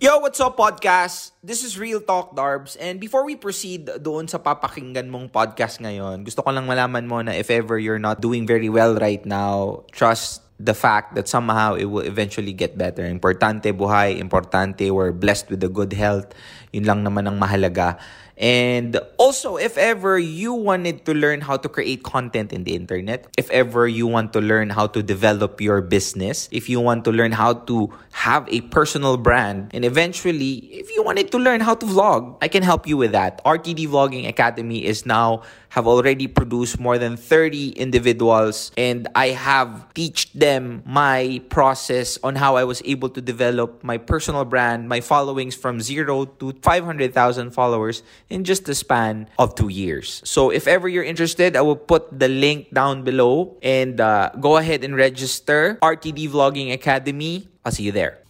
Yo, what's up podcast? This is Real Talk Darbs and before we proceed doon sa papakinggan mong podcast ngayon, gusto ko lang malaman mo na if ever you're not doing very well right now, trust the fact that somehow it will eventually get better. Importante buhay, importante we're blessed with a good health. Yun lang naman ang mahalaga. And also, if ever you wanted to learn how to create content in the internet, if ever you want to learn how to develop your business, if you want to learn how to have a personal brand, and eventually, if you wanted to learn how to vlog, I can help you with that. RTD Vlogging Academy is now have already produced more than 30 individuals and I have teach them my process on how I was able to develop my personal brand, my followings from 0 to 500,000 followers in just the span of 2 years. So if ever you're interested, I will put the link down below and uh, go ahead and register RTD Vlogging Academy. I'll see you there.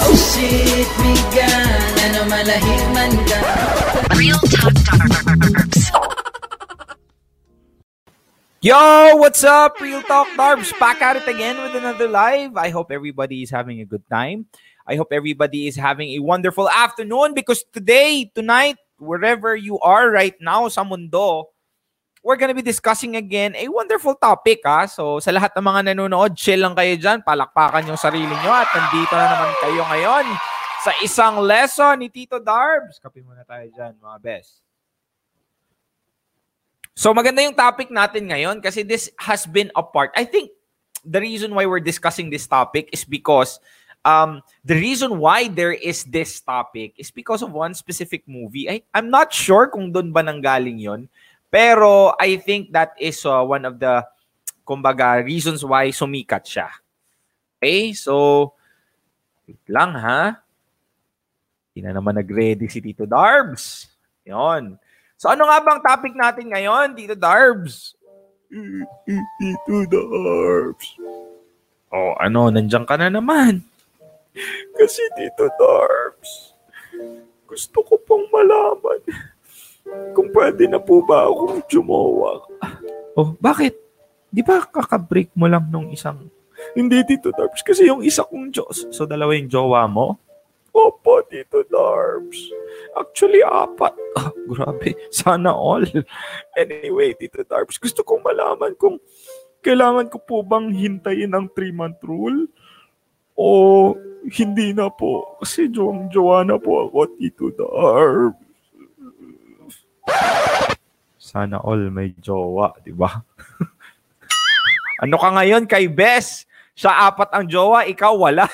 Oh shit, migan, ano malahiman ka Real Talk Darbs. Yo, what's up? Real Talk Darbs back at it again with another live. I hope everybody is having a good time. I hope everybody is having a wonderful afternoon because today, tonight, wherever you are right now sa mundo, we're gonna be discussing again a wonderful topic ha. So sa lahat ng mga nanonood, chill lang kayo dyan, palakpakan yung sarili nyo at nandito na naman kayo ngayon sa isang lesson ni Tito Darbs. Kape muna tayo dyan mga best. So maganda yung topic natin ngayon kasi this has been a part. I think the reason why we're discussing this topic is because um, the reason why there is this topic is because of one specific movie. I, I'm not sure kung doon ba nanggaling yon pero I think that is uh, one of the kumbaga reasons why sumikat siya. Okay? So wait lang ha. Hindi na naman nag-ready si Tito Darbs. Yon. So ano nga bang topic natin ngayon, Tito Darbs? Tito Darbs. Oh, ano, nandiyan ka na naman. Kasi Tito Darbs, gusto ko pong malaman kung pwede na po ba akong jumawa. Oh, bakit? Di ba kakabreak mo lang nung isang... Hindi, Tito Darbs, kasi yung isa kong Diyos. So, dalawa yung jowa mo? Opo, Tito Darbs. Actually, apat. Ah, grabe. Sana all. Anyway, Tito Darbs, gusto kong malaman kung kailangan ko po bang hintayin ang 3-month rule? O hindi na po? Kasi jowang-jowa na po ako, Tito Darbs. Sana all may jowa, di ba? ano ka ngayon kay Bes? Siya apat ang jowa, ikaw wala.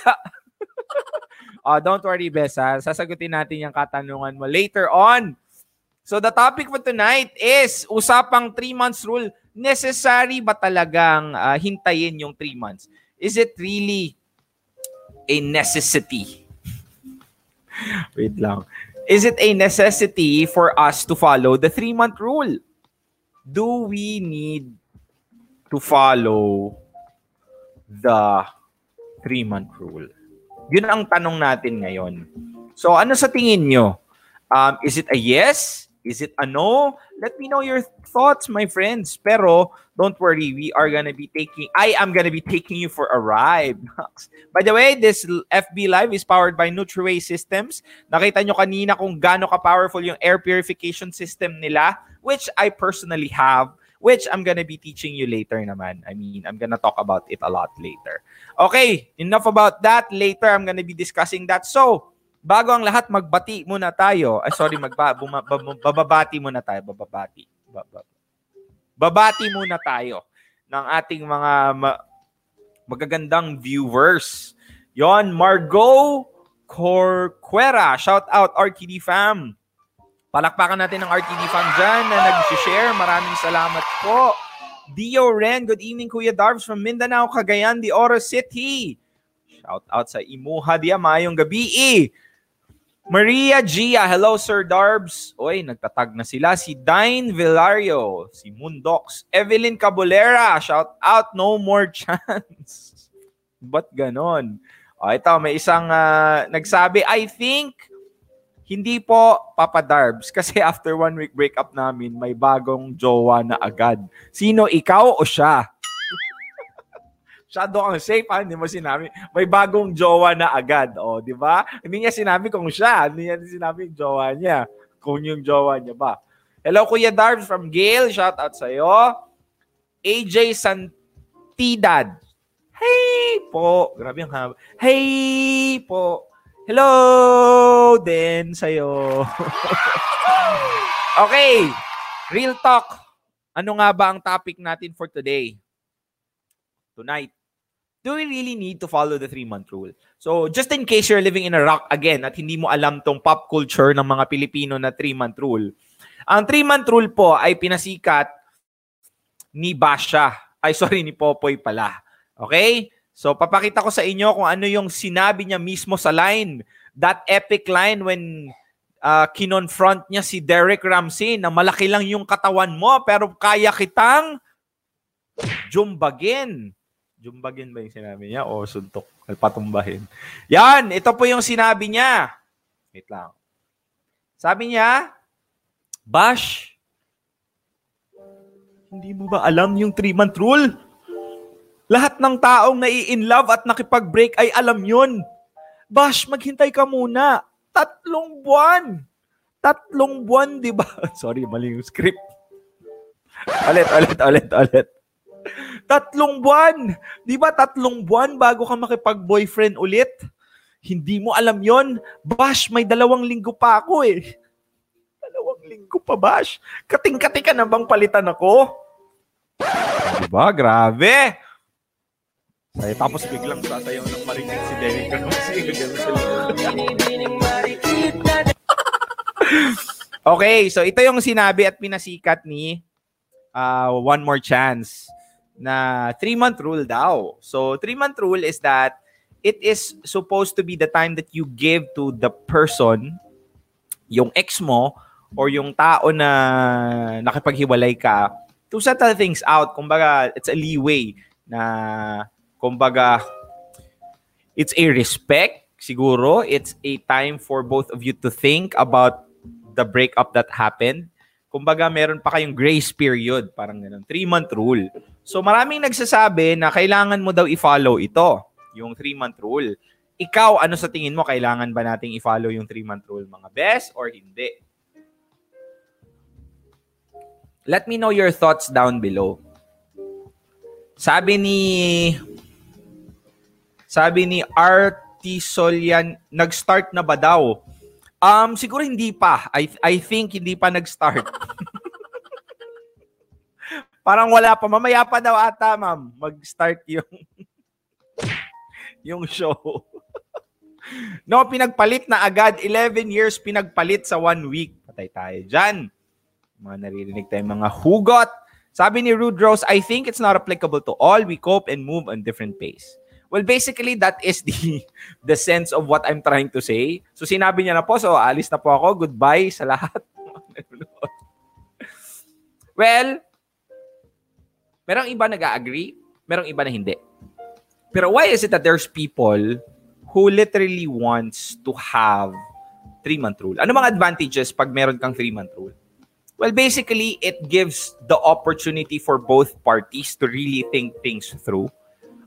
Uh, don't worry, Bes. Ha? Sasagutin natin yung katanungan mo later on. So the topic for tonight is usapang 3 months rule. Necessary ba talagang uh, hintayin yung 3 months? Is it really a necessity? Wait lang. Is it a necessity for us to follow the 3-month rule? Do we need to follow the 3-month rule? Yun ang tanong natin ngayon. So ano sa tingin nyo? Um, is it a yes? Is it a no? Let me know your thoughts, my friends. Pero don't worry, we are gonna be taking, I am gonna be taking you for a ride. by the way, this FB Live is powered by Nutriway Systems. Nakita nyo kanina kung gaano ka-powerful yung air purification system nila, which I personally have which I'm gonna be teaching you later naman. I mean, I'm gonna talk about it a lot later. Okay, enough about that. Later, I'm gonna be discussing that. So, bago ang lahat, magbati muna tayo. Ay, sorry, magba, buma, bababati muna tayo. Bababati. Babati muna tayo ng ating mga ma- magagandang viewers. Yon, Margot Corquera. Shout out, RTD fam. Palakpakan natin ng RTD fam dyan na nag-share. Maraming salamat po. Dio Ren, good evening Kuya Darbs from Mindanao, Cagayan de Oro City. Shout out sa Imuha Dia, mayong gabi. Maria Gia, hello Sir Darbs. Oy, nagtatag na sila. Si Dine Villario, si Mundox, Evelyn Cabulera, shout out, no more chance. Ba't ganon? O, ito, may isang uh, nagsabi, I think hindi po Papa Darbs kasi after one week breakup namin, may bagong jowa na agad. Sino, ikaw o siya? Shadow ang safe, ha? Hindi mo sinabi. May bagong jowa na agad, o, di ba? Hindi niya sinabi kung siya. Hindi niya sinabi yung jowa niya. Kung yung jowa niya ba. Hello, Kuya Darbs from Gale. Shout out sa'yo. AJ Santidad. Hey po. Grabe yung haba. Hey po. Hello din sa'yo. okay. Real talk. Ano nga ba ang topic natin for today? Tonight. Do we really need to follow the three-month rule? So, just in case you're living in a rock again at hindi mo alam tong pop culture ng mga Pilipino na three-month rule, ang three-month rule po ay pinasikat ni Basha. Ay, sorry, ni Popoy pala. Okay? So, papakita ko sa inyo kung ano yung sinabi niya mismo sa line. That epic line when uh, kinonfront niya si Derek Ramsey na malaki lang yung katawan mo pero kaya kitang jumbagin. Jumbagin ba yung sinabi niya? O suntok? Patumbahin. Yan! Ito po yung sinabi niya. Wait lang. Sabi niya, Bash, hindi mo ba alam yung three-month rule? Lahat ng taong nai-in love at nakipag-break ay alam yun. Bash, maghintay ka muna. Tatlong buwan. Tatlong buwan, di ba? Sorry, mali yung script. ulit, ulit, ulit, ulit. Tatlong buwan. Di ba tatlong buwan bago ka makipag-boyfriend ulit? Hindi mo alam yon Bash, may dalawang linggo pa ako eh. Dalawang linggo pa, Bash. Kating-kati ka na bang palitan ako? Di ba? Grabe. Ay, tapos biglang sasayaw ng marinig si Derek Ramsey. okay, so ito yung sinabi at pinasikat ni uh, One More Chance na three-month rule daw. So, three-month rule is that it is supposed to be the time that you give to the person, yung ex mo, or yung tao na nakipaghiwalay ka, to settle things out. Kumbaga, it's a leeway na, kumbaga, it's a respect, siguro. It's a time for both of you to think about the breakup that happened. Kumbaga, meron pa kayong grace period, parang ganun. Three-month rule. So maraming nagsasabi na kailangan mo daw i-follow ito, yung 3-month rule. Ikaw, ano sa tingin mo, kailangan ba nating i-follow yung 3-month rule, mga best, or hindi? Let me know your thoughts down below. Sabi ni sabi ni Artie Solian, nag-start na ba daw? Um, siguro hindi pa. I I think hindi pa nag-start. Parang wala pa. Mamaya pa daw ata, ma'am, mag-start yung yung show. no, pinagpalit na agad. 11 years pinagpalit sa one week. Patay tayo dyan. Mga naririnig tayong mga hugot. Sabi ni Rude Rose, I think it's not applicable to all. We cope and move on different pace. Well, basically, that is the the sense of what I'm trying to say. So, sinabi niya na po, so alis na po ako. Goodbye sa lahat. well, Merong iba nag-agree, merong iba na hindi. Pero why is it that there's people who literally wants to have three-month rule? Ano mga advantages pag meron kang three-month rule? Well, basically, it gives the opportunity for both parties to really think things through.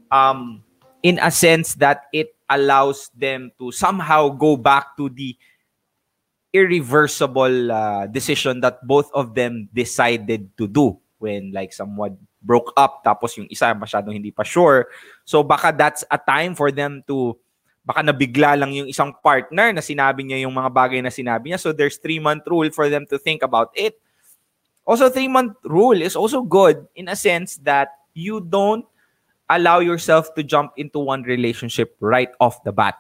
Um, in a sense that it allows them to somehow go back to the irreversible uh, decision that both of them decided to do when like someone broke up tapos yung isa masyadong hindi pa sure. So baka that's a time for them to baka nabigla lang yung isang partner na sinabi niya yung mga bagay na sinabi niya. So there's three month rule for them to think about it. Also, three month rule is also good in a sense that you don't allow yourself to jump into one relationship right off the bat.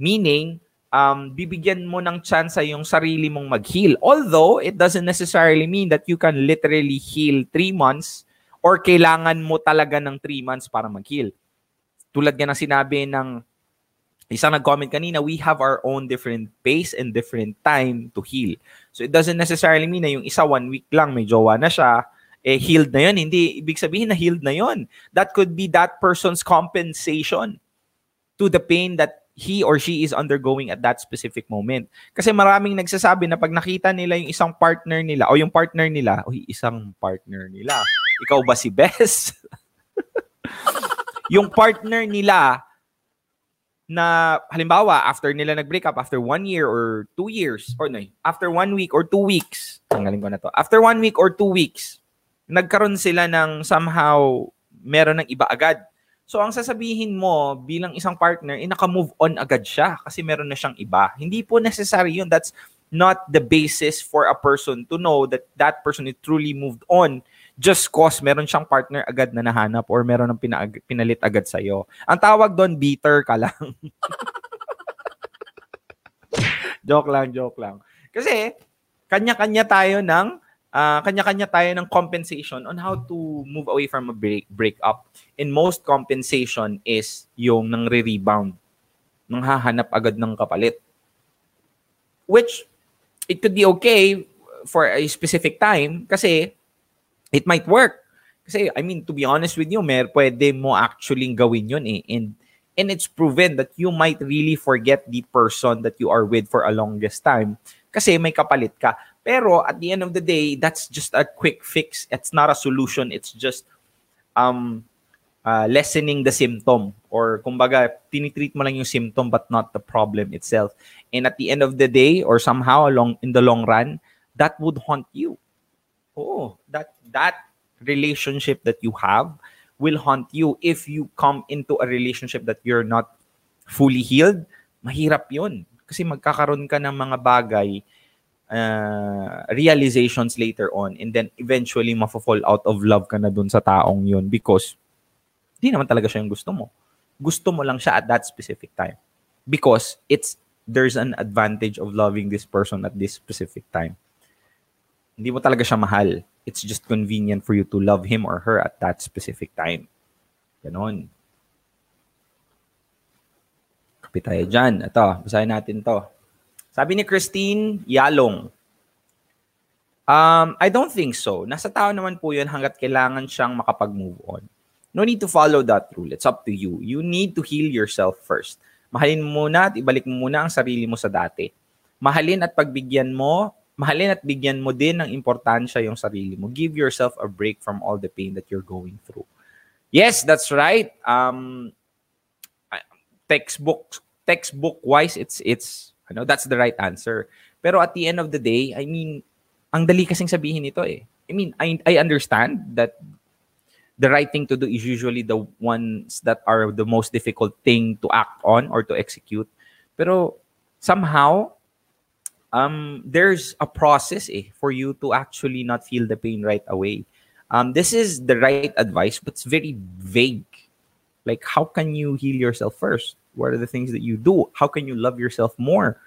Meaning, um, bibigyan mo ng chance sa yung sarili mong mag-heal. Although, it doesn't necessarily mean that you can literally heal three months or kailangan mo talaga ng 3 months para mag-heal. Tulad nga ng sinabi ng isang nag-comment kanina, we have our own different pace and different time to heal. So it doesn't necessarily mean na yung isa one week lang may jowa na siya, eh healed na yun. Hindi, ibig sabihin na healed na yun. That could be that person's compensation to the pain that he or she is undergoing at that specific moment. Kasi maraming nagsasabi na pag nakita nila yung isang partner nila o yung partner nila, o isang partner nila, ikaw ba si Bess? yung partner nila na halimbawa after nila nag-break up after one year or two years or no, after one week or two weeks tanggalin ko na to. After one week or two weeks nagkaroon sila ng somehow meron ng iba agad. So ang sasabihin mo bilang isang partner eh, naka-move on agad siya kasi meron na siyang iba. Hindi po necessary yun. That's not the basis for a person to know that that person is truly moved on just cause meron siyang partner agad na nahanap or meron ng pina- pinalit agad sa'yo. Ang tawag doon, bitter ka lang. joke lang, joke lang. Kasi, kanya-kanya tayo ng uh, kanya-kanya tayo ng compensation on how to move away from a break breakup. And most compensation is yung nang re-rebound. Nang hahanap agad ng kapalit. Which, it could be okay for a specific time kasi it might work. Kasi, I mean, to be honest with you, mer, pwede mo actually gawin yun eh. And, and it's proven that you might really forget the person that you are with for a longest time kasi may kapalit ka. Pero at the end of the day, that's just a quick fix. It's not a solution. It's just um, uh, lessening the symptom. Or kumbaga, tinitreat mo lang yung symptom but not the problem itself. And at the end of the day, or somehow along in the long run, that would haunt you. Oh, that that relationship that you have will haunt you if you come into a relationship that you're not fully healed. Mahirap 'yun kasi magkakaroon ka ng mga bagay uh, realizations later on and then eventually mafo-fall out of love ka na dun sa taong yun because di naman talaga siya yung gusto mo. Gusto mo lang siya at that specific time. Because it's there's an advantage of loving this person at this specific time. Hindi mo talaga siya mahal. It's just convenient for you to love him or her at that specific time. Ganon. Kapit tayo dyan. Ito, basahin natin to. Sabi ni Christine Yalong, um, I don't think so. Nasa tao naman po yun hanggat kailangan siyang makapag-move on. No need to follow that rule. It's up to you. You need to heal yourself first. Mahalin mo muna at ibalik mo muna ang sarili mo sa dati. Mahalin at pagbigyan mo mahalin at bigyan mo din ng importansya yung sarili mo. Give yourself a break from all the pain that you're going through. Yes, that's right. Um, textbook textbook wise, it's it's know that's the right answer. Pero at the end of the day, I mean, ang dali kasing sabihin ito eh. I mean, I I understand that the right thing to do is usually the ones that are the most difficult thing to act on or to execute. Pero somehow um, there's a process eh, for you to actually not feel the pain right away. Um, this is the right advice, but it's very vague. Like, how can you heal yourself first? What are the things that you do? How can you love yourself more?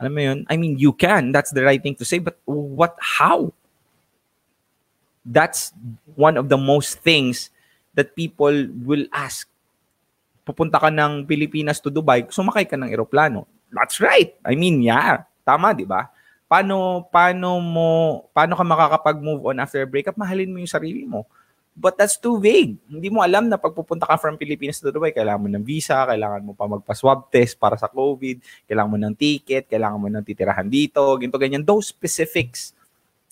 Mo yun? I mean, you can. That's the right thing to say. But what? How? That's one of the most things that people will ask. Pupunta ka ng Pilipinas to Dubai, sumakay ka ng eroplano. That's right. I mean, yeah. Tama, di ba? Paano, paano mo, paano ka makakapag-move on after a breakup? Mahalin mo yung sarili mo. But that's too vague. Hindi mo alam na pagpupunta ka from Pilipinas to Dubai, kailangan mo ng visa, kailangan mo pa magpa-swab test para sa COVID, kailangan mo ng ticket, kailangan mo ng titirahan dito, ginto ganyan. Those specifics,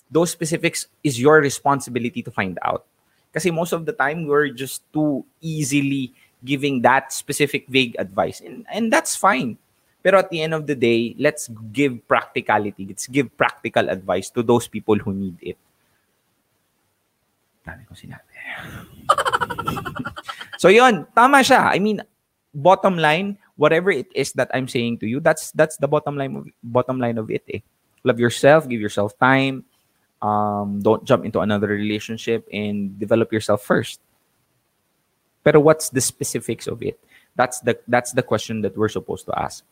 those specifics is your responsibility to find out. Kasi most of the time, we're just too easily giving that specific vague advice. And, and that's fine. Pero at the end of the day, let's give practicality. Let's give practical advice to those people who need it. Dami sinabi. so yon, tama siya. I mean, bottom line, whatever it is that I'm saying to you, that's that's the bottom line of bottom line of it. Eh. Love yourself, give yourself time. Um, don't jump into another relationship and develop yourself first. But what's the specifics of it? That's the that's the question that we're supposed to ask.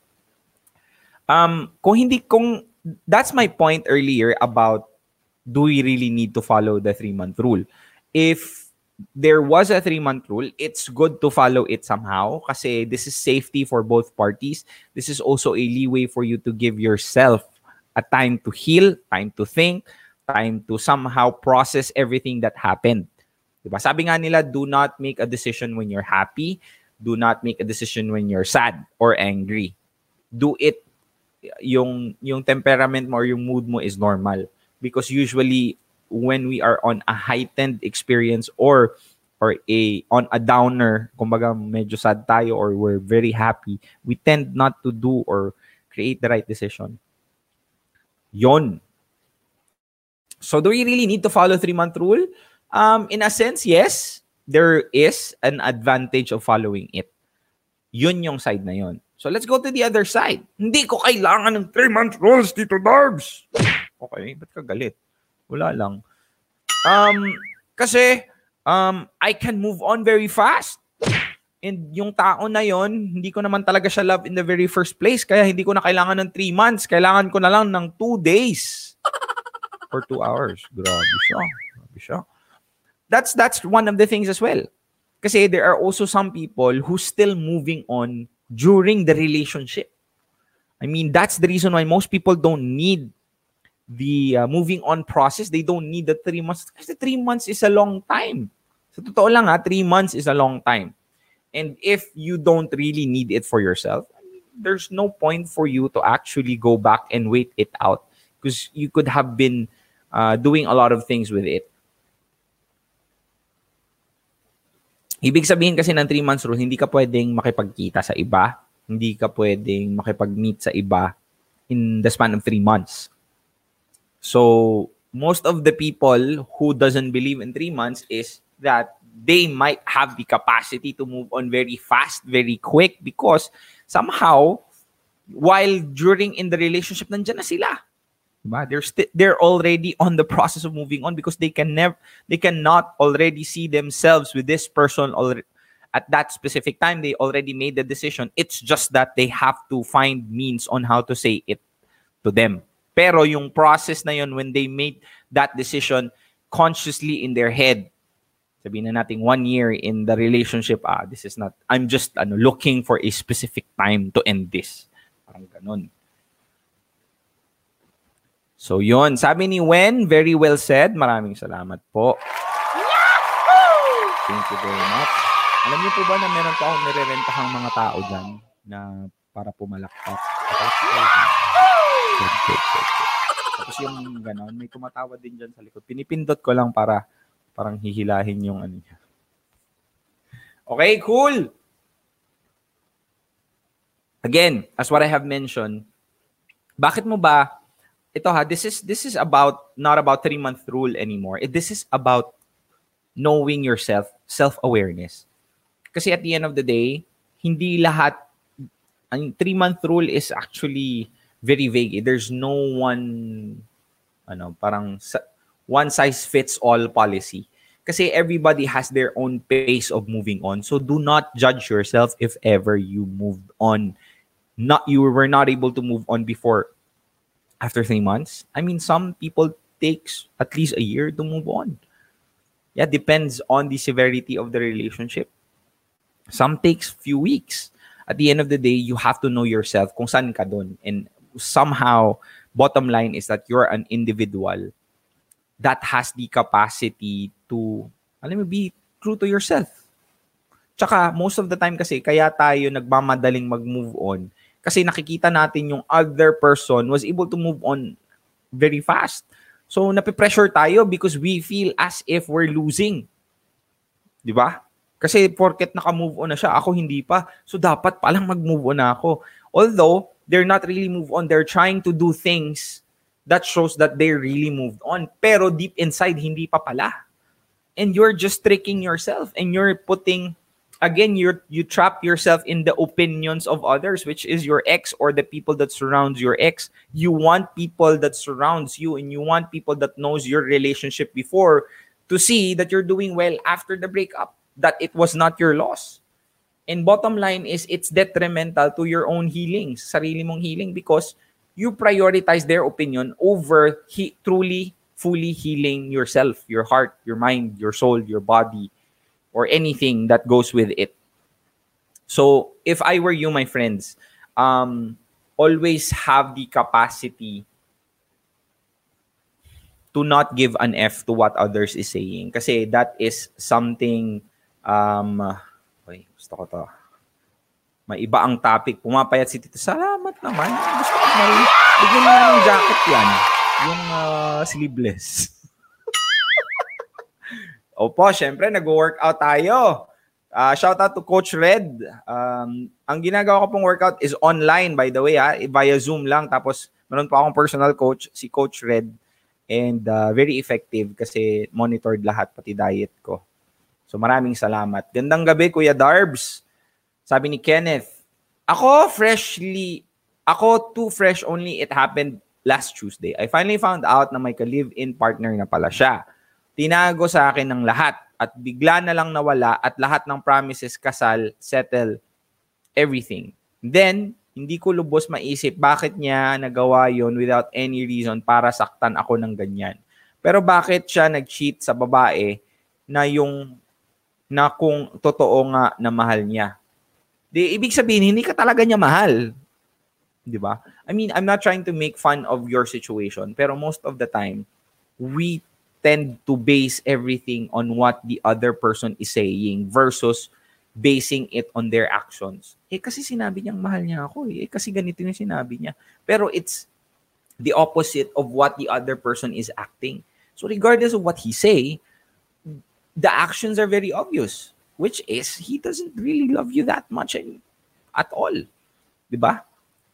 Um, kung hindi, kung, that's my point earlier about do we really need to follow the three-month rule? If there was a three-month rule, it's good to follow it somehow kasi this is safety for both parties. This is also a leeway for you to give yourself a time to heal, time to think, time to somehow process everything that happened. Diba? Sabi nga nila, do not make a decision when you're happy. Do not make a decision when you're sad or angry. Do it yung yung temperament mo or yung mood mo is normal because usually when we are on a heightened experience or or a on a downer, kumbaga medyo sad tayo or we're very happy, we tend not to do or create the right decision. Yon. So do we really need to follow three-month rule? Um, in a sense, yes. There is an advantage of following it. Yun yung side na. So let's go to the other side. Hindi ko kailangan ng three-month rules, Tito Darbs. Okay, ba't ka galit? Wala lang. Um, kasi um, I can move on very fast. And yung tao na yon, hindi ko naman talaga siya love in the very first place. Kaya hindi ko na kailangan ng three months. Kailangan ko na lang ng two days. Or two hours. Grabe siya. Grabe siya. That's, that's one of the things as well. Kasi there are also some people who still moving on during the relationship. I mean, that's the reason why most people don't need the uh, moving on process. They don't need the three months. Kasi three months is a long time. Sa totoo lang ha, three months is a long time. And if you don't really need it for yourself, there's no point for you to actually go back and wait it out because you could have been uh, doing a lot of things with it. Ibig sabihin kasi ng 3 months rule, hindi ka pwedeng makipagkita sa iba, hindi ka pwedeng makipag-meet sa iba in the span of 3 months. So, most of the people who doesn't believe in 3 months is that they might have the capacity to move on very fast, very quick because somehow while during in the relationship nandiyan na sila. Diba? They're st- they're already on the process of moving on because they can never they cannot already see themselves with this person already at that specific time they already made the decision. It's just that they have to find means on how to say it to them. Pero yung process na yun when they made that decision consciously in their head, sabihin na natin one year in the relationship, ah, this is not, I'm just ano, looking for a specific time to end this. Parang ganun. So yon, sabi ni Wen, very well said. Maraming salamat po. Thank you very much. Alam niyo po ba na meron pa akong nirerentahang mga tao dyan na para pumalakpak. Good, good, good, good. Tapos yung gano'n, may tumatawa din dyan sa likod. Pinipindot ko lang para parang hihilahin yung ano niya. Okay, cool. Again, as what I have mentioned, bakit mo ba ito ha, this is this is about not about three month rule anymore. This is about knowing yourself, self-awareness. Kasi at the end of the day, hindi lahat ang three month rule is actually very vague. There's no one ano, parang one size fits all policy. Kasi everybody has their own pace of moving on. So do not judge yourself if ever you moved on. Not you were not able to move on before after three months. I mean, some people takes at least a year to move on. Yeah, depends on the severity of the relationship. Some takes few weeks. At the end of the day, you have to know yourself kung saan ka dun. And somehow, bottom line is that you're an individual that has the capacity to, alam mo, be true to yourself. Tsaka, most of the time kasi, kaya tayo nagmamadaling mag-move on kasi nakikita natin yung other person was able to move on very fast. So, nape-pressure tayo because we feel as if we're losing. Di ba? Kasi porket naka-move on na siya, ako hindi pa. So, dapat palang mag-move on ako. Although, they're not really move on. They're trying to do things that shows that they really moved on. Pero deep inside, hindi pa pala. And you're just tricking yourself and you're putting again you you trap yourself in the opinions of others which is your ex or the people that surrounds your ex. You want people that surrounds you and you want people that knows your relationship before to see that you're doing well after the breakup that it was not your loss. And bottom line is it's detrimental to your own healing sarili mong healing because you prioritize their opinion over he, truly fully healing yourself your heart your mind your soul your body or anything that goes with it. So, if I were you, my friends, um, always have the capacity to not give an F to what others is saying. Kasi that is something, um, okay, gusto ko to. May iba ang topic. Pumapayat si Tito. Salamat naman. Gusto ko may, bigyan mo ng jacket yan. Yung uh, sleeveless. Opo, syempre, nag-workout tayo. Uh, shout out to Coach Red. Um, ang ginagawa ko pong workout is online, by the way, ha? via Zoom lang. Tapos, meron pa akong personal coach, si Coach Red. And uh, very effective kasi monitored lahat, pati diet ko. So, maraming salamat. Gandang gabi, Kuya Darbs. Sabi ni Kenneth, ako freshly, ako too fresh only, it happened last Tuesday. I finally found out na may ka-live-in partner na pala siya. Tinago sa akin ng lahat at bigla na lang nawala at lahat ng promises, kasal, settle, everything. Then, hindi ko lubos maisip bakit niya nagawa yon without any reason para saktan ako ng ganyan. Pero bakit siya nag-cheat sa babae na yung na kung totoo nga na mahal niya? Di, ibig sabihin, hindi ka talaga niya mahal. Di ba? I mean, I'm not trying to make fun of your situation, pero most of the time, we tend to base everything on what the other person is saying versus basing it on their actions. Eh kasi sinabi niyang mahal niya ako eh. eh kasi ganito yung sinabi niya. Pero it's the opposite of what the other person is acting. So regardless of what he say, the actions are very obvious, which is he doesn't really love you that much at all.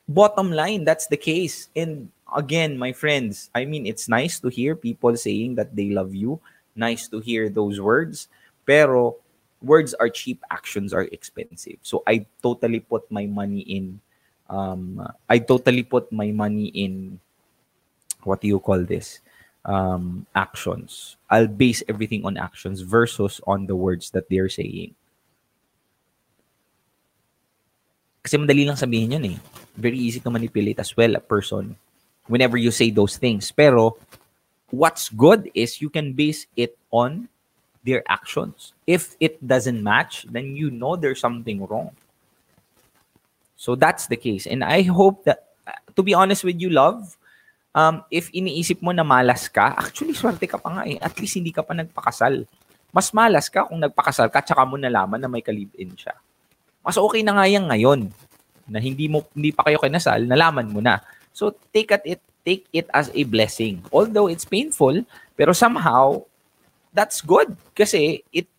Bottom line, that's the case. And again, my friends, I mean, it's nice to hear people saying that they love you. Nice to hear those words. Pero words are cheap, actions are expensive. So I totally put my money in. Um, I totally put my money in. What do you call this? Um, actions. I'll base everything on actions versus on the words that they're saying. Kasi madali lang sabihin yun eh. Very easy to manipulate as well a person whenever you say those things. Pero what's good is you can base it on their actions. If it doesn't match, then you know there's something wrong. So that's the case. And I hope that, to be honest with you, love, um, if iniisip mo na malas ka, actually, swerte ka pa nga eh. At least hindi ka pa nagpakasal. Mas malas ka kung nagpakasal ka, tsaka mo nalaman na may kalib-in siya. Mas okay na nga yan ngayon na hindi mo hindi pa kayo kinasal, nalaman mo na. So take at it take it as a blessing. Although it's painful, pero somehow that's good kasi it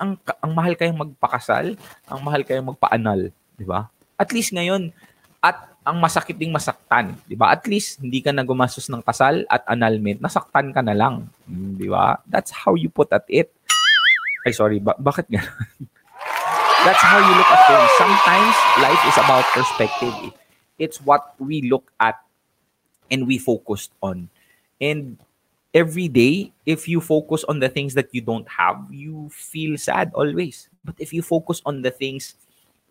ang ang mahal kayong magpakasal, ang mahal kayong magpaanal, di ba? At least ngayon at ang masakit ding masaktan, di ba? At least hindi ka na gumastos ng kasal at annulment, nasaktan ka na lang, di ba? That's how you put at it. Ay sorry, ba- bakit nga? That's how you look at things. Sometimes life is about perspective it's what we look at and we focused on. And every day, if you focus on the things that you don't have, you feel sad always. But if you focus on the things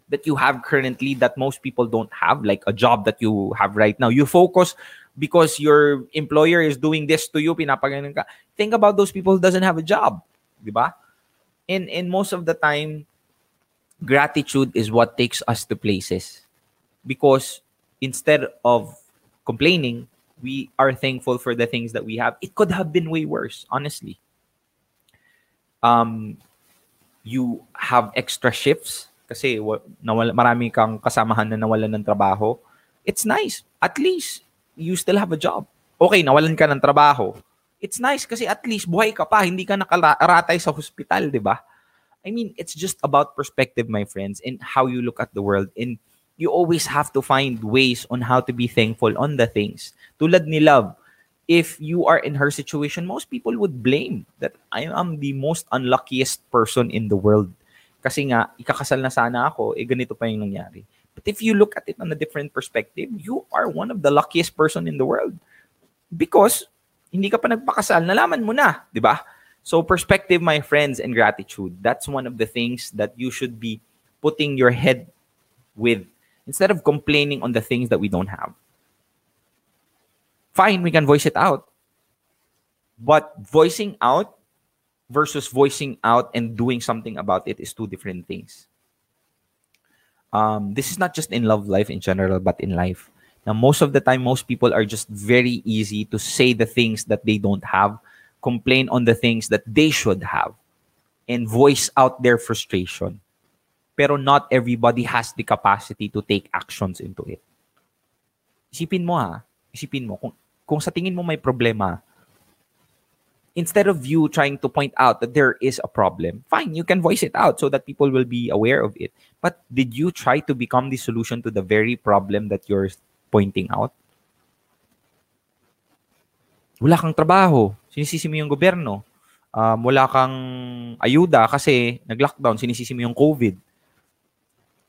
that you have currently that most people don't have, like a job that you have right now, you focus because your employer is doing this to you, pinapaganon ka. Think about those people who doesn't have a job, di ba? And, and most of the time, gratitude is what takes us to places. Because instead of complaining, we are thankful for the things that we have. It could have been way worse, honestly. Um, you have extra shifts kasi nawala, marami kang kasamahan na nawalan ng trabaho. It's nice. At least, you still have a job. Okay, nawalan ka ng trabaho. It's nice kasi at least buhay ka pa, hindi ka nakaratay sa hospital, di ba? I mean, it's just about perspective, my friends, and how you look at the world. And you always have to find ways on how to be thankful on the things. Tulad ni Love, if you are in her situation, most people would blame that I am the most unluckiest person in the world. Kasi nga, ikakasal na sana ako, eh ganito pa yung nangyari. But if you look at it on a different perspective, you are one of the luckiest person in the world. Because hindi ka pa nagpakasal, nalaman mo na, di ba? So perspective, my friends, and gratitude, that's one of the things that you should be putting your head with instead of complaining on the things that we don't have. Fine, we can voice it out. But voicing out versus voicing out and doing something about it is two different things. Um, this is not just in love life in general, but in life. Now, most of the time, most people are just very easy to say the things that they don't have, complain on the things that they should have, and voice out their frustration. Pero not everybody has the capacity to take actions into it. Isipin mo ha, isipin mo, kung, kung sa tingin mo may problema, instead of you trying to point out that there is a problem, fine, you can voice it out so that people will be aware of it. But did you try to become the solution to the very problem that you're pointing out? Wala kang trabaho, sinisisi mo yung gobyerno. Um, wala kang ayuda kasi nag-lockdown, sinisisi mo yung COVID.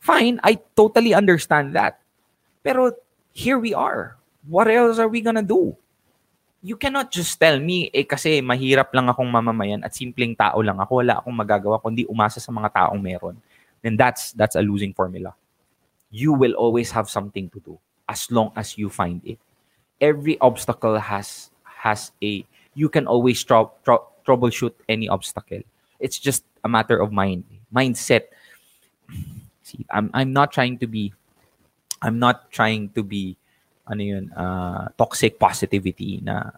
Fine, I totally understand that. Pero here we are. What else are we gonna do? You cannot just tell me, eh kasi mahirap lang akong mamamayan at simpleng tao lang ako, wala akong magagawa kundi umasa sa mga taong meron. Then that's that's a losing formula. You will always have something to do as long as you find it. Every obstacle has has a you can always tr- tr- troubleshoot any obstacle. It's just a matter of mind, mindset. See, I'm I'm not trying to be I'm not trying to be ano yun, uh, toxic positivity na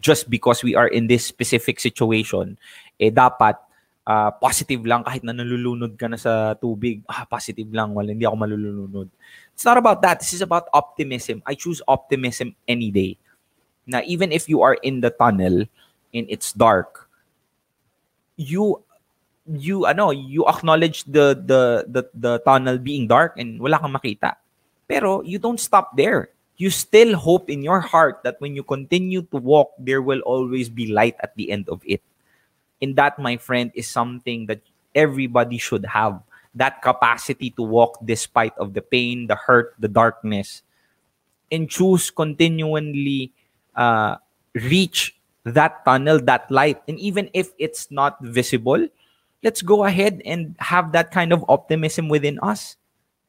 just because we are in this specific situation, eh dapat uh, positive lang kahit na nalulunod ka na sa tubig. Ah, positive lang, wala, hindi ako malulunod. It's not about that. This is about optimism. I choose optimism any day. Na even if you are in the tunnel and it's dark, you you ano, you acknowledge the the the the tunnel being dark and wala kang makita. Pero you don't stop there. You still hope in your heart that when you continue to walk, there will always be light at the end of it. And that, my friend, is something that everybody should have. That capacity to walk despite of the pain, the hurt, the darkness, and choose continually uh, reach that tunnel, that light. And even if it's not visible, let's go ahead and have that kind of optimism within us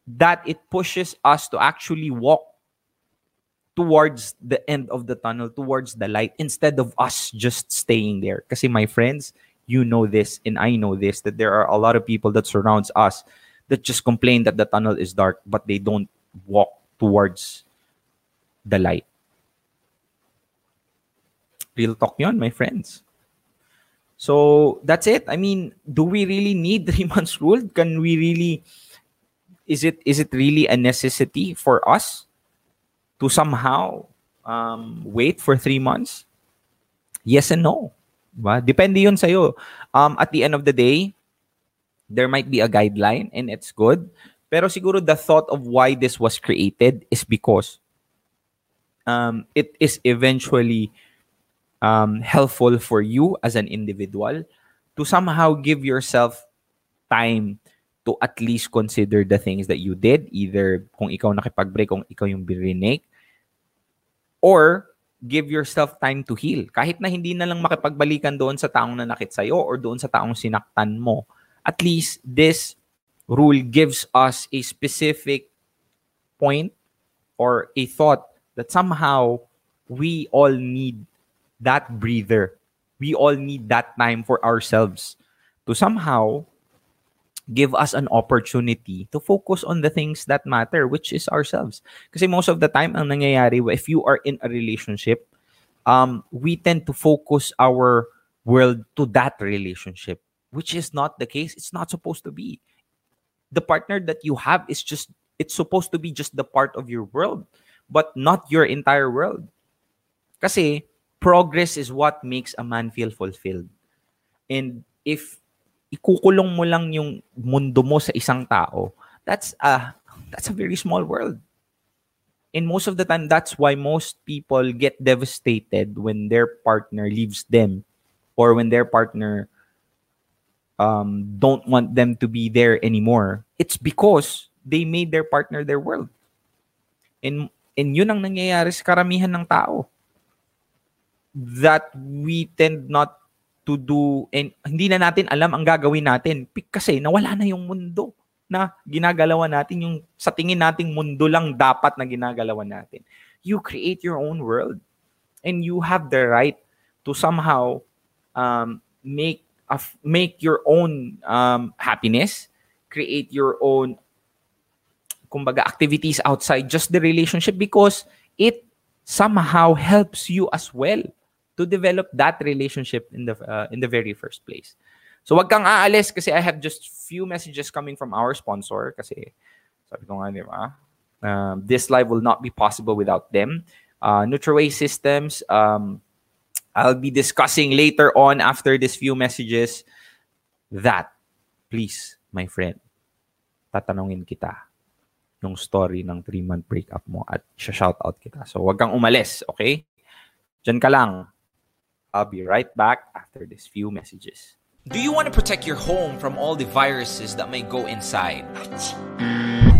that it pushes us to actually walk towards the end of the tunnel, towards the light, instead of us just staying there. Because, my friends, you know this and I know this, that there are a lot of people that surrounds us that just complain that the tunnel is dark, but they don't walk towards the light. Real talk yon, my friends. So that's it. I mean, do we really need three months rule? Can we really is it is it really a necessity for us to somehow um, wait for three months? Yes and no. Diba? Depende yun sa'yo. Um, at the end of the day, there might be a guideline and it's good. Pero siguro the thought of why this was created is because um, it is eventually um, helpful for you as an individual to somehow give yourself time to at least consider the things that you did, either kung ikaw nakipag-break, kung ikaw yung birinig, or give yourself time to heal. Kahit na hindi na lang makipagbalikan doon sa taong nanakit sa'yo or doon sa taong sinaktan mo, at least this rule gives us a specific point or a thought that somehow we all need that breather. We all need that time for ourselves to somehow give us an opportunity to focus on the things that matter, which is ourselves. Because most of the time, ang nangyayari, if you are in a relationship, um, we tend to focus our world to that relationship, which is not the case. It's not supposed to be. The partner that you have is just, it's supposed to be just the part of your world, but not your entire world. Kasi progress is what makes a man feel fulfilled. And if ikukulong mo lang yung mundo mo sa isang tao, that's a that's a very small world. And most of the time, that's why most people get devastated when their partner leaves them or when their partner um, don't want them to be there anymore. It's because they made their partner their world. And, and yun ang nangyayari sa karamihan ng tao. That we tend not to do and hindi na natin alam ang gagawin natin. Kasi nawala na yung mundo na ginagalawan natin. Yung sa tingin nating mundo lang dapat na ginagalawan natin. You create your own world and you have the right to somehow um, make a, make your own um, happiness, create your own kumbaga activities outside just the relationship because it somehow helps you as well to develop that relationship in the uh, in the very first place. So wag kang aalis kasi I have just few messages coming from our sponsor kasi sabi ko nga, di ba? Um, this live will not be possible without them. Uh, NutriWay Systems, um, I'll be discussing later on after this few messages that, please, my friend, tatanungin kita yung story ng three-month breakup mo at shout out kita. So, wag kang umalis, okay? Diyan ka lang. I'll be right back after these few messages. Do you want to protect your home from all the viruses that may go inside?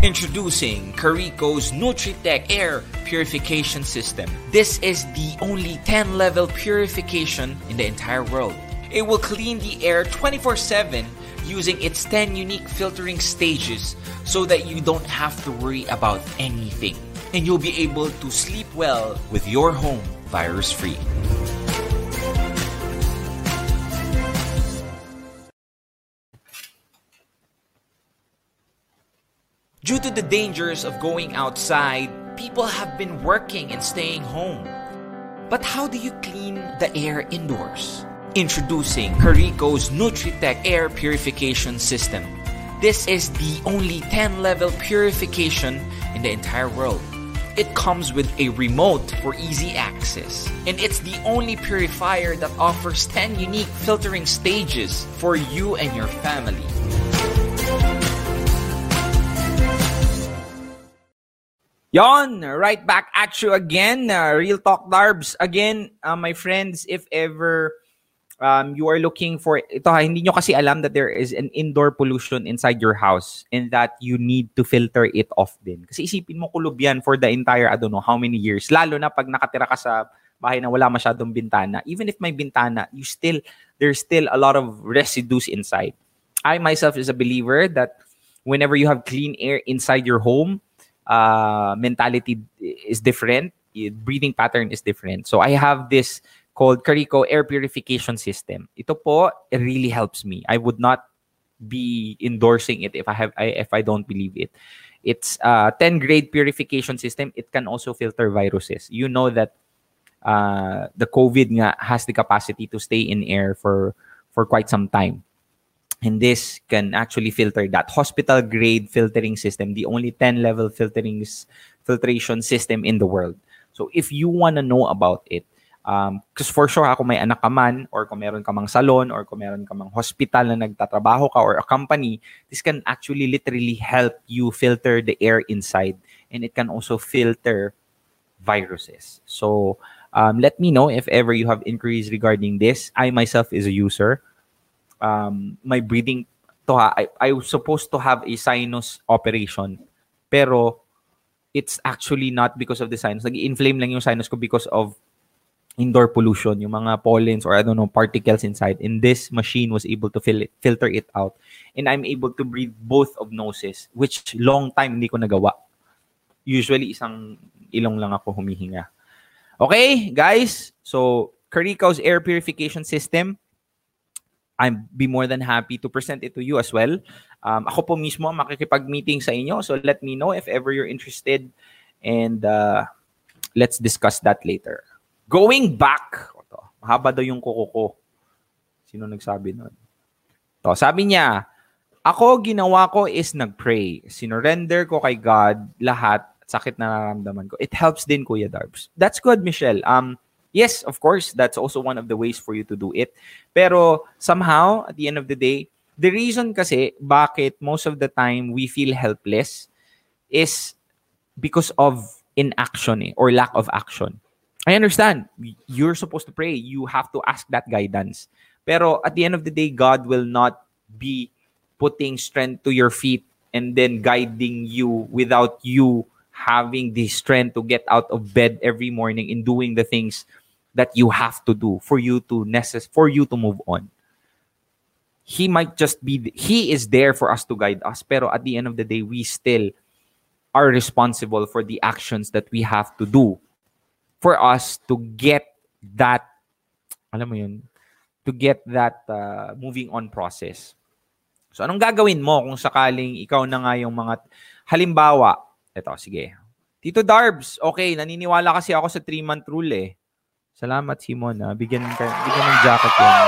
Introducing Carico's NutriTech Air Purification System. This is the only 10 level purification in the entire world. It will clean the air 24 7 using its 10 unique filtering stages so that you don't have to worry about anything. And you'll be able to sleep well with your home virus free. Due to the dangers of going outside, people have been working and staying home. But how do you clean the air indoors? Introducing Carico's NutriTech Air Purification System. This is the only 10 level purification in the entire world. It comes with a remote for easy access, and it's the only purifier that offers 10 unique filtering stages for you and your family. Yon, right back at you again. Uh, Real Talk Darbs. Again, uh, my friends, if ever um, you are looking for, ito hindi nyo kasi alam that there is an indoor pollution inside your house and that you need to filter it off din. Kasi isipin mo kulob yan for the entire, I don't know how many years. Lalo na pag nakatira ka sa bahay na wala masyadong bintana. Even if may bintana, you still, there's still a lot of residues inside. I myself is a believer that whenever you have clean air inside your home, uh, mentality is different. Breathing pattern is different. So I have this called Carico Air Purification System. Ito po, it really helps me. I would not be endorsing it if I have I, if I don't believe it. It's a 10 grade purification system. It can also filter viruses. You know that uh, the COVID nga has the capacity to stay in air for for quite some time. And this can actually filter that hospital grade filtering system, the only 10 level filtering filtration system in the world. So if you want to know about it, um, for sure ako may anak ka man or kung meron ka mang salon or kung meron ka mang hospital na nagtatrabaho ka or a company, this can actually literally help you filter the air inside and it can also filter viruses. So um, let me know if ever you have inquiries regarding this. I myself is a user. Um, my breathing to ha, I, I was supposed to have a sinus operation pero it's actually not because of the sinus. Nag-inflame lang yung sinus ko because of indoor pollution, yung mga pollens or I don't know, particles inside. And this machine was able to fil- filter it out. And I'm able to breathe both of noses, which long time hindi ko nagawa. Usually, isang ilong lang ako humihinga. Okay, guys? So, Carico's air purification system, I'm be more than happy to present it to you as well. Um, ako po mismo makikipag-meeting sa inyo. So let me know if ever you're interested and uh, let's discuss that later. Going back, ito, mahaba daw yung kuko ko. Sino nagsabi nun? To, sabi niya, ako ginawa ko is nag-pray. Sinurrender ko kay God lahat sakit na nararamdaman ko. It helps din, Kuya Darbs. That's good, Michelle. Um, Yes, of course, that's also one of the ways for you to do it. Pero somehow, at the end of the day, the reason kasi bakit most of the time we feel helpless is because of inaction eh, or lack of action. I understand. You're supposed to pray. You have to ask that guidance. Pero at the end of the day, God will not be putting strength to your feet and then guiding you without you having the strength to get out of bed every morning and doing the things that you have to do for you to necess- for you to move on. He might just be he is there for us to guide us, pero at the end of the day we still are responsible for the actions that we have to do for us to get that alam mo yun to get that uh, moving on process. So anong gagawin mo kung sakaling ikaw na nga yung mga halimbawa, eto sige. Tito Darbs, okay, naniniwala kasi ako sa 3-month rule eh. Salamat, Simon. Ah. Bigyan, bigyan ng jacket yan.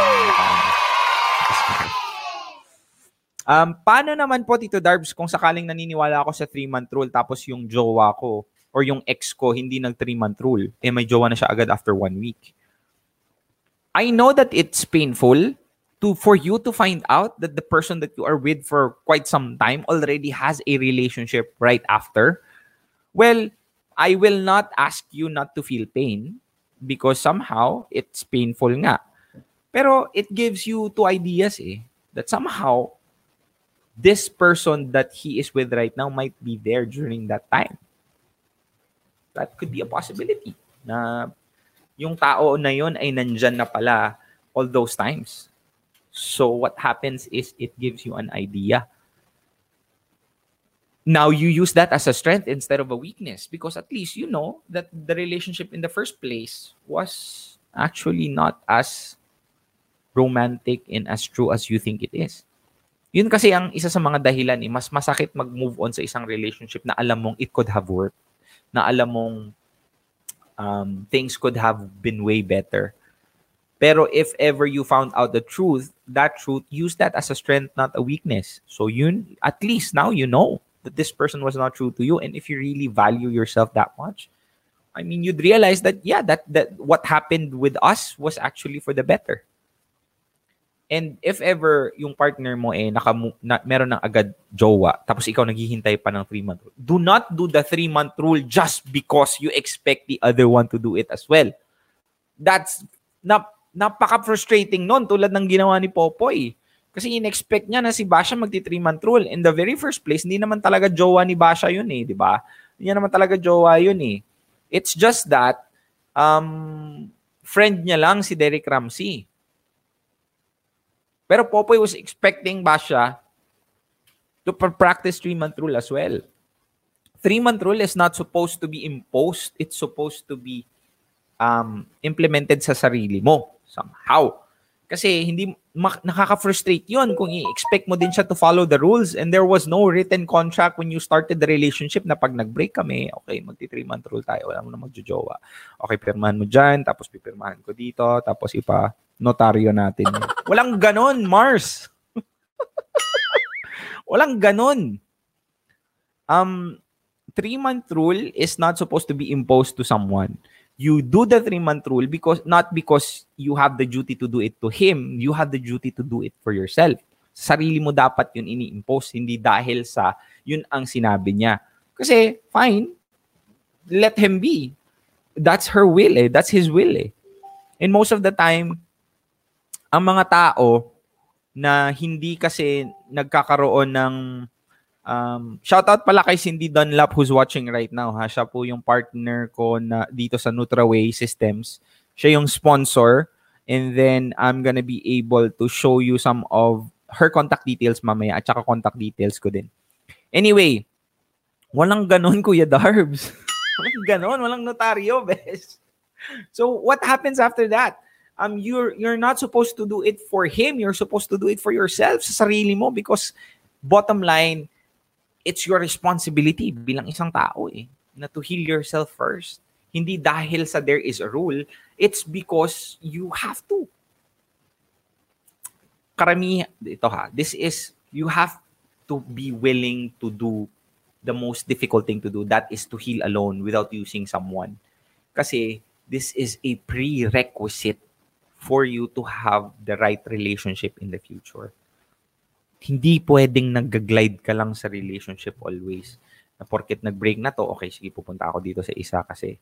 Um, paano naman po, Tito Darbs, kung sakaling naniniwala ako sa 3-month rule tapos yung jowa ko or yung ex ko hindi nag 3-month rule, eh may jowa na siya agad after one week. I know that it's painful to for you to find out that the person that you are with for quite some time already has a relationship right after. Well, I will not ask you not to feel pain because somehow it's painful nga. Pero it gives you two ideas eh that somehow this person that he is with right now might be there during that time. That could be a possibility na yung tao na yon ay nandyan na pala all those times. So what happens is it gives you an idea. Now you use that as a strength instead of a weakness because at least you know that the relationship in the first place was actually not as romantic and as true as you think it is. Yun kasi ang isa sa mga dahilan eh, mas masakit mag-move on sa isang relationship na alam mong it could have worked, na alam mong um, things could have been way better. Pero if ever you found out the truth, that truth, use that as a strength, not a weakness. So yun, at least now you know that this person was not true to you. And if you really value yourself that much, I mean, you'd realize that, yeah, that, that what happened with us was actually for the better. And if ever yung partner mo eh naka, na, meron ng agad jowa tapos ikaw naghihintay pa ng 3 month. Do not do the 3 month rule just because you expect the other one to do it as well. That's na, napaka-frustrating nun tulad ng ginawa ni Popoy. Kasi in-expect niya na si Basha magti 3 month rule. In the very first place, hindi naman talaga jowa ni Basha yun eh, di ba? Hindi naman talaga jowa yun eh. It's just that um, friend niya lang si Derek Ramsey pero Popoy was expecting Basha to practice three-month rule as well. Three-month rule is not supposed to be imposed. It's supposed to be um, implemented sa sarili mo somehow. Kasi hindi nakaka-frustrate 'yon kung i-expect mo din siya to follow the rules and there was no written contract when you started the relationship na pag nag-break kami, okay, magti 3 month rule tayo, wala mo na magjojowa. Okay, pirmahan mo diyan, tapos pipirmahan ko dito, tapos ipa notaryo natin. Walang ganon, Mars. Walang ganon. Um, three-month rule is not supposed to be imposed to someone. You do the three-month rule because not because you have the duty to do it to him, you have the duty to do it for yourself. Sarili mo dapat yun ini-impose, hindi dahil sa yun ang sinabi niya. Kasi, fine, let him be. That's her will eh. That's his will eh. And most of the time, ang mga tao na hindi kasi nagkakaroon ng um, shout out pala kay Cindy Dunlap who's watching right now ha? Siya po yung partner ko na dito sa NutraWay Systems. Siya yung sponsor. And then I'm gonna be able to show you some of her contact details mamaya at saka contact details ko din. Anyway walang ganon Kuya Darbs. Walang ganon walang notaryo bes. So what happens after that? Um you're you're not supposed to do it for him. You're supposed to do it for yourself sa sarili mo because bottom line it's your responsibility bilang isang tao eh na to heal yourself first. Hindi dahil sa there is a rule. It's because you have to. Karami ito ha this is you have to be willing to do the most difficult thing to do. That is to heal alone without using someone. Kasi this is a prerequisite for you to have the right relationship in the future. Hindi pwedeng nag-glide ka lang sa relationship always. Na porket nag-break na to, okay, sige, pupunta ako dito sa isa kasi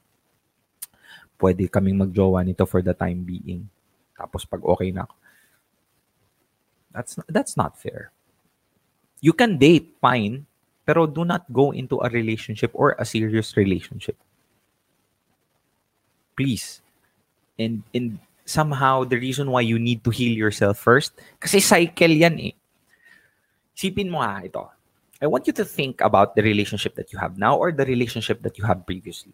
pwede kaming magjowa nito for the time being. Tapos pag okay na ako. That's, that's not fair. You can date, fine, pero do not go into a relationship or a serious relationship. Please. And, and somehow the reason why you need to heal yourself first, kasi cycle yan eh. Sipin mo ha, ito. I want you to think about the relationship that you have now or the relationship that you have previously.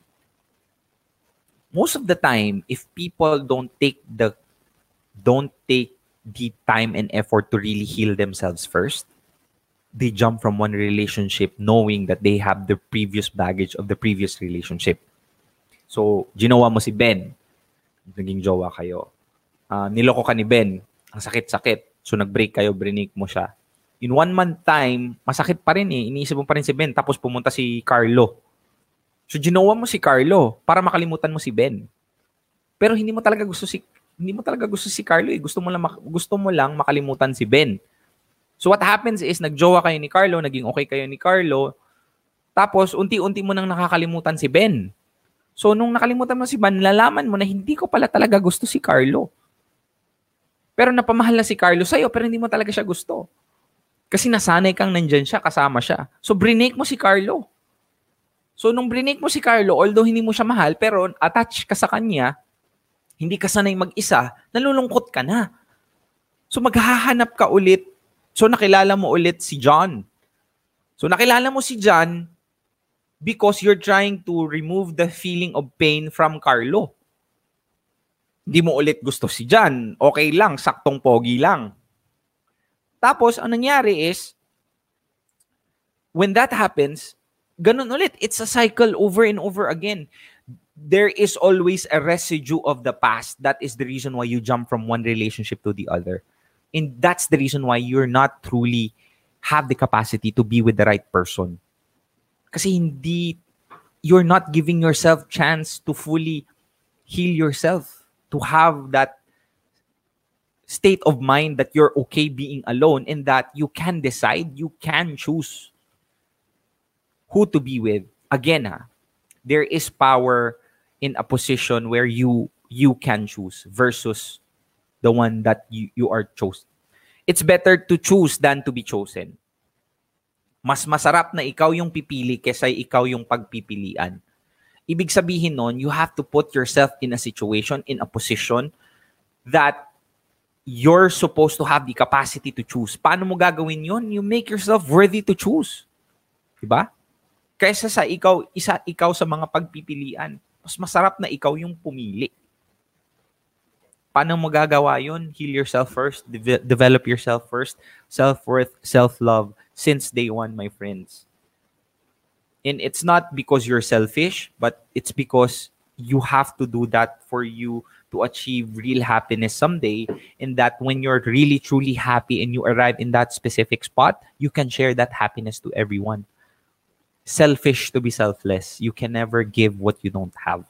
Most of the time, if people don't take the don't take the time and effort to really heal themselves first, they jump from one relationship knowing that they have the previous baggage of the previous relationship. So, ginawa mo si Ben, naging jowa kayo. Uh, niloko ka ni Ben. Ang sakit-sakit. So nag-break kayo, brinik mo siya. In one month time, masakit pa rin eh. Iniisip mo pa rin si Ben. Tapos pumunta si Carlo. So ginawa mo si Carlo para makalimutan mo si Ben. Pero hindi mo talaga gusto si Hindi mo talaga gusto si Carlo eh. Gusto mo lang, gusto mo lang makalimutan si Ben. So what happens is, nagjowa kayo ni Carlo, naging okay kayo ni Carlo, tapos unti-unti mo nang nakakalimutan si Ben. So nung nakalimutan mo si Ben, nalalaman mo na hindi ko pala talaga gusto si Carlo. Pero napamahal na si Carlo sa'yo, pero hindi mo talaga siya gusto. Kasi nasanay kang nandyan siya, kasama siya. So brinake mo si Carlo. So nung brinake mo si Carlo, although hindi mo siya mahal, pero attached ka sa kanya, hindi ka sanay mag-isa, nalulungkot ka na. So maghahanap ka ulit. So nakilala mo ulit si John. So nakilala mo si John because you're trying to remove the feeling of pain from Carlo. Hindi mo ulit gusto si John. Okay lang, saktong pogi lang. Tapos, ang nangyari is, when that happens, ganun ulit. It's a cycle over and over again. There is always a residue of the past. That is the reason why you jump from one relationship to the other. And that's the reason why you're not truly have the capacity to be with the right person. Kasi hindi, you're not giving yourself chance to fully heal yourself, to have that state of mind that you're okay being alone and that you can decide, you can choose who to be with. Again, ha, there is power in a position where you you can choose versus the one that you, you are chosen. It's better to choose than to be chosen. Mas masarap na ikaw yung pipili kaysa ikaw yung pagpipilian. Ibig sabihin nun, you have to put yourself in a situation, in a position that you're supposed to have the capacity to choose. Paano mo gagawin yun? You make yourself worthy to choose. Diba? Kaysa sa ikaw, isa ikaw sa mga pagpipilian. Mas masarap na ikaw yung pumili. Paano mo gagawa yun? Heal yourself first. deve- develop yourself first. Self-worth, self-love. Since day one, my friends. And it's not because you're selfish, but it's because you have to do that for you to achieve real happiness someday. in that when you're really, truly happy and you arrive in that specific spot, you can share that happiness to everyone. Selfish to be selfless. You can never give what you don't have.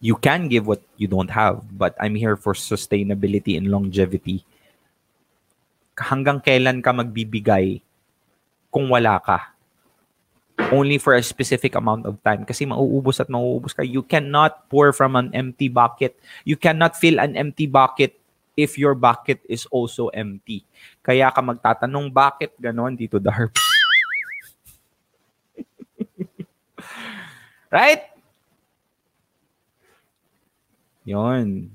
You can give what you don't have, but I'm here for sustainability and longevity. Hanggang kailan ka magbibigay kung wala ka? Only for a specific amount of time. Kasi mauubos at mauubos ka. You cannot pour from an empty bucket. You cannot fill an empty bucket if your bucket is also empty. Kaya ka magtatanong, bakit ganon dito, Darb? right? Yon.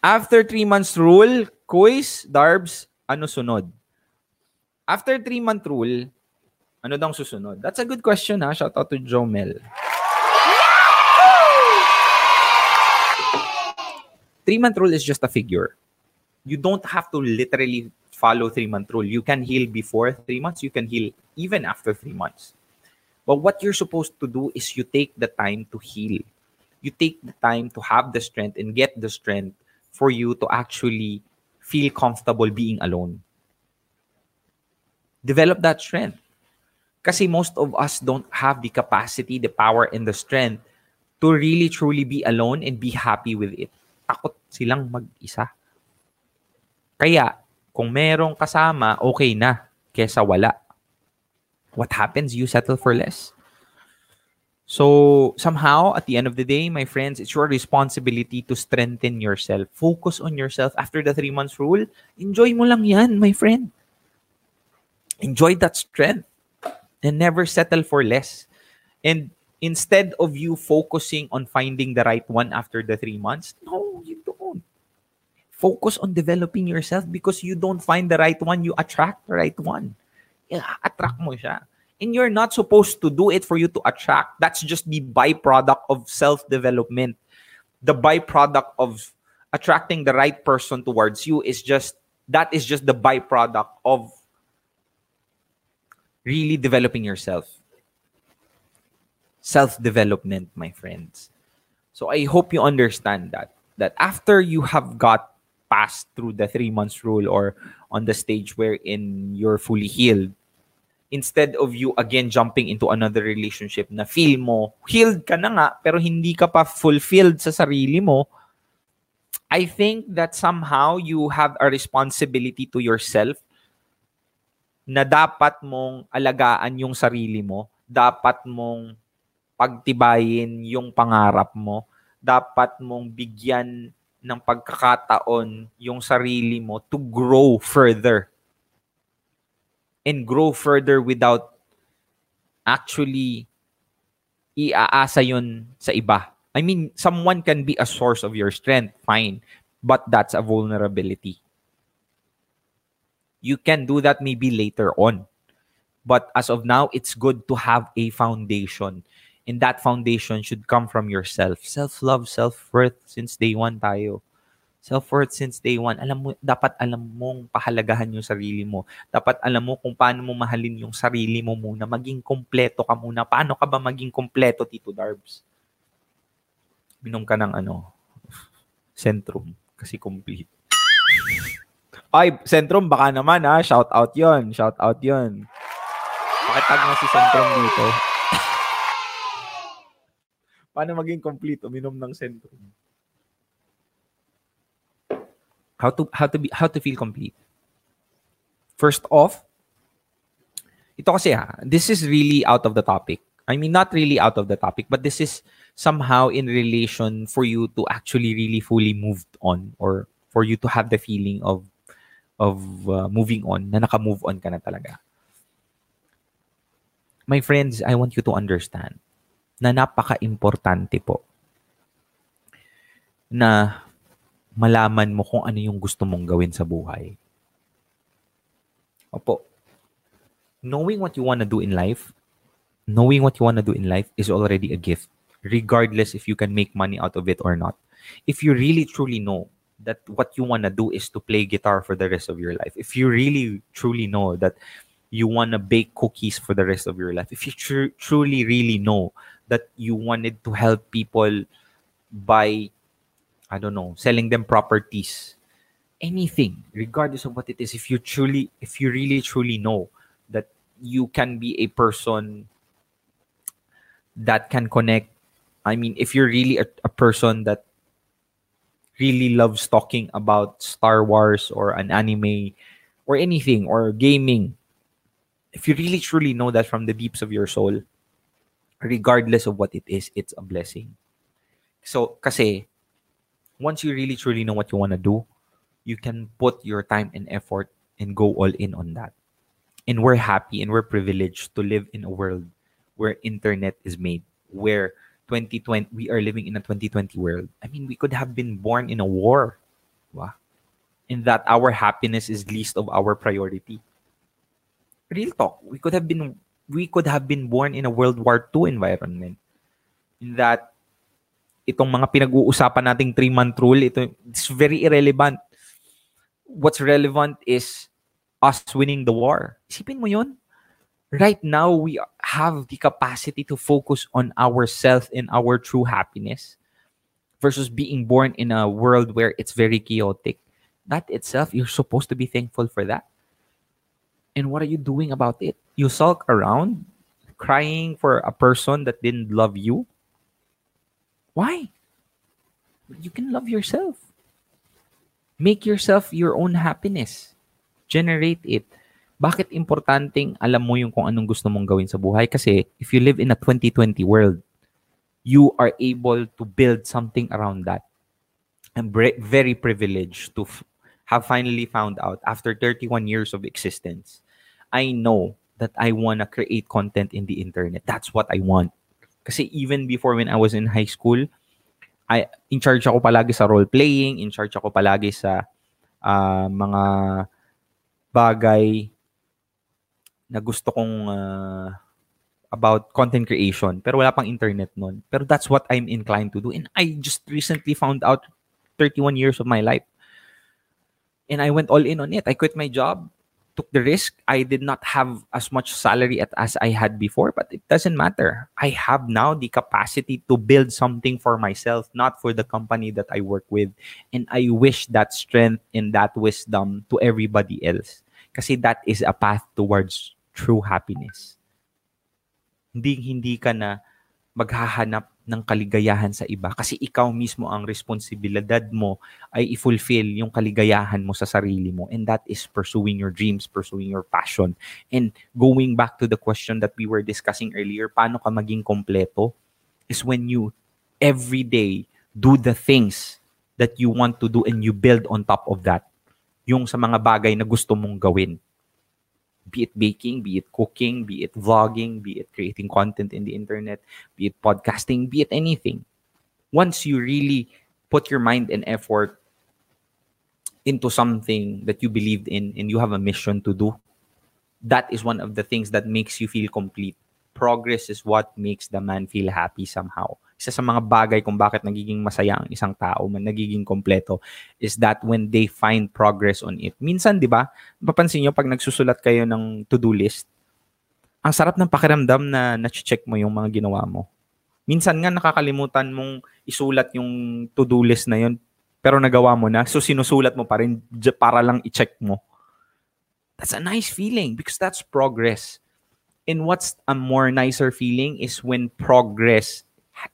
After three months rule, quiz, Darbs, ano sunod? After three month rule, ano daw susunod? That's a good question ha. Shout out to Jomel. Three month rule is just a figure. You don't have to literally follow three month rule. You can heal before three months. You can heal even after three months. But what you're supposed to do is you take the time to heal. You take the time to have the strength and get the strength for you to actually feel comfortable being alone. Develop that strength. Kasi most of us don't have the capacity, the power, and the strength to really truly be alone and be happy with it. Takot silang mag-isa. Kaya, kung merong kasama, okay na, kesa wala. What happens? You settle for less. So, somehow, at the end of the day, my friends, it's your responsibility to strengthen yourself. Focus on yourself. After the three months rule, enjoy mo lang yan, my friend. Enjoy that strength and never settle for less. And instead of you focusing on finding the right one after the three months, no, you don't. Focus on developing yourself because you don't find the right one, you attract the right one. Yeah, attract mo siya. And you're not supposed to do it for you to attract. That's just the byproduct of self-development. The byproduct of attracting the right person towards you is just that is just the byproduct of really developing yourself. Self-development, my friends. So I hope you understand that. That after you have got past through the three months rule or on the stage wherein you're fully healed, instead of you again jumping into another relationship na feel mo, healed ka na nga, pero hindi ka pa fulfilled sa sarili mo, I think that somehow you have a responsibility to yourself na dapat mong alagaan yung sarili mo, dapat mong pagtibayin yung pangarap mo, dapat mong bigyan ng pagkakataon yung sarili mo to grow further. And grow further without actually iaasa yun sa iba. I mean, someone can be a source of your strength, fine. But that's a vulnerability. You can do that maybe later on. But as of now, it's good to have a foundation. And that foundation should come from yourself. Self-love, self-worth since day one tayo. Self-worth since day one. Alam mo, dapat alam mong pahalagahan yung sarili mo. Dapat alam mo kung paano mo mahalin yung sarili mo muna. Maging kompleto ka muna. Paano ka ba maging kompleto, Tito Darbs? Minom ka ng ano, Centrum. Kasi complete. Ay, Centrum, baka naman ha. Shout out yon Shout out yon Pakitag na si Centrum dito. Paano maging complete? Uminom ng Centrum. How to how to be how to feel complete. First off, ito kasi ha, this is really out of the topic. I mean, not really out of the topic, but this is somehow in relation for you to actually really fully moved on or for you to have the feeling of of uh, moving on, na naka-move on ka na talaga. My friends, I want you to understand na napaka-importante po na malaman mo kung ano yung gusto mong gawin sa buhay. Opo. Knowing what you want to do in life, knowing what you want to do in life is already a gift, regardless if you can make money out of it or not. If you really truly know that what you want to do is to play guitar for the rest of your life, if you really truly know that you want to bake cookies for the rest of your life, if you tr- truly really know that you wanted to help people by, I don't know, selling them properties, anything, regardless of what it is, if you truly, if you really truly know that you can be a person that can connect, I mean, if you're really a, a person that really loves talking about Star Wars or an anime or anything or gaming, if you really truly know that from the deeps of your soul, regardless of what it is, it's a blessing. So, kasi, once you really truly know what you want to do, you can put your time and effort and go all in on that. And we're happy and we're privileged to live in a world where internet is made, where 2020 we are living in a 2020 world. I mean, we could have been born in a war. Wow. In that our happiness is least of our priority. Real talk. We could have been we could have been born in a World War II environment. In that, itong mga pinag-uusapan nating three-month rule, ito, it's very irrelevant. What's relevant is us winning the war. Isipin mo yun? Right now, we have the capacity to focus on ourselves and our true happiness versus being born in a world where it's very chaotic. That itself, you're supposed to be thankful for that. And what are you doing about it? You sulk around crying for a person that didn't love you? Why? You can love yourself. Make yourself your own happiness. Generate it. Bakit importanteng alam mo yung kung anong gusto mong gawin sa buhay? Kasi if you live in a 2020 world, you are able to build something around that. I'm very privileged to have finally found out after 31 years of existence I know that I want to create content in the internet. That's what I want. Kasi even before when I was in high school, I in charge ako palagi sa role playing, in charge ako palagi sa uh, mga bagay na gusto kong uh, about content creation pero wala pang internet noon. Pero that's what I'm inclined to do and I just recently found out 31 years of my life. And I went all in on it. I quit my job took the risk. I did not have as much salary at, as I had before, but it doesn't matter. I have now the capacity to build something for myself, not for the company that I work with. And I wish that strength and that wisdom to everybody else. Kasi that is a path towards true happiness. Hindi hindi ka na maghahanap ng kaligayahan sa iba kasi ikaw mismo ang responsibilidad mo ay i-fulfill yung kaligayahan mo sa sarili mo and that is pursuing your dreams, pursuing your passion. And going back to the question that we were discussing earlier, paano ka maging kompleto is when you every day do the things that you want to do and you build on top of that yung sa mga bagay na gusto mong gawin be it baking, be it cooking, be it vlogging, be it creating content in the internet, be it podcasting, be it anything. Once you really put your mind and effort into something that you believed in and you have a mission to do, that is one of the things that makes you feel complete. Progress is what makes the man feel happy somehow. Isa sa mga bagay kung bakit nagiging masaya ang isang tao, man nagiging kompleto, is that when they find progress on it. Minsan, di ba, mapapansin nyo pag nagsusulat kayo ng to-do list, ang sarap ng pakiramdam na na-check mo yung mga ginawa mo. Minsan nga nakakalimutan mong isulat yung to-do list na yun, pero nagawa mo na, so sinusulat mo pa rin para lang i-check mo. That's a nice feeling because that's progress. And what's a more nicer feeling is when progress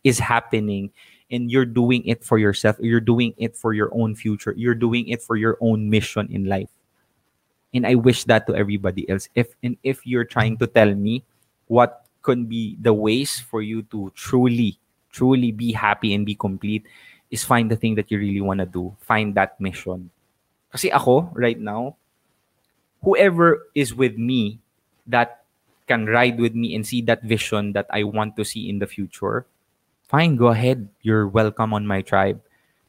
is happening and you're doing it for yourself you're doing it for your own future you're doing it for your own mission in life. And i wish that to everybody else. If and if you're trying to tell me what could be the ways for you to truly truly be happy and be complete is find the thing that you really want to do. Find that mission. Kasi ako right now whoever is with me that can ride with me and see that vision that I want to see in the future fine, go ahead. You're welcome on my tribe.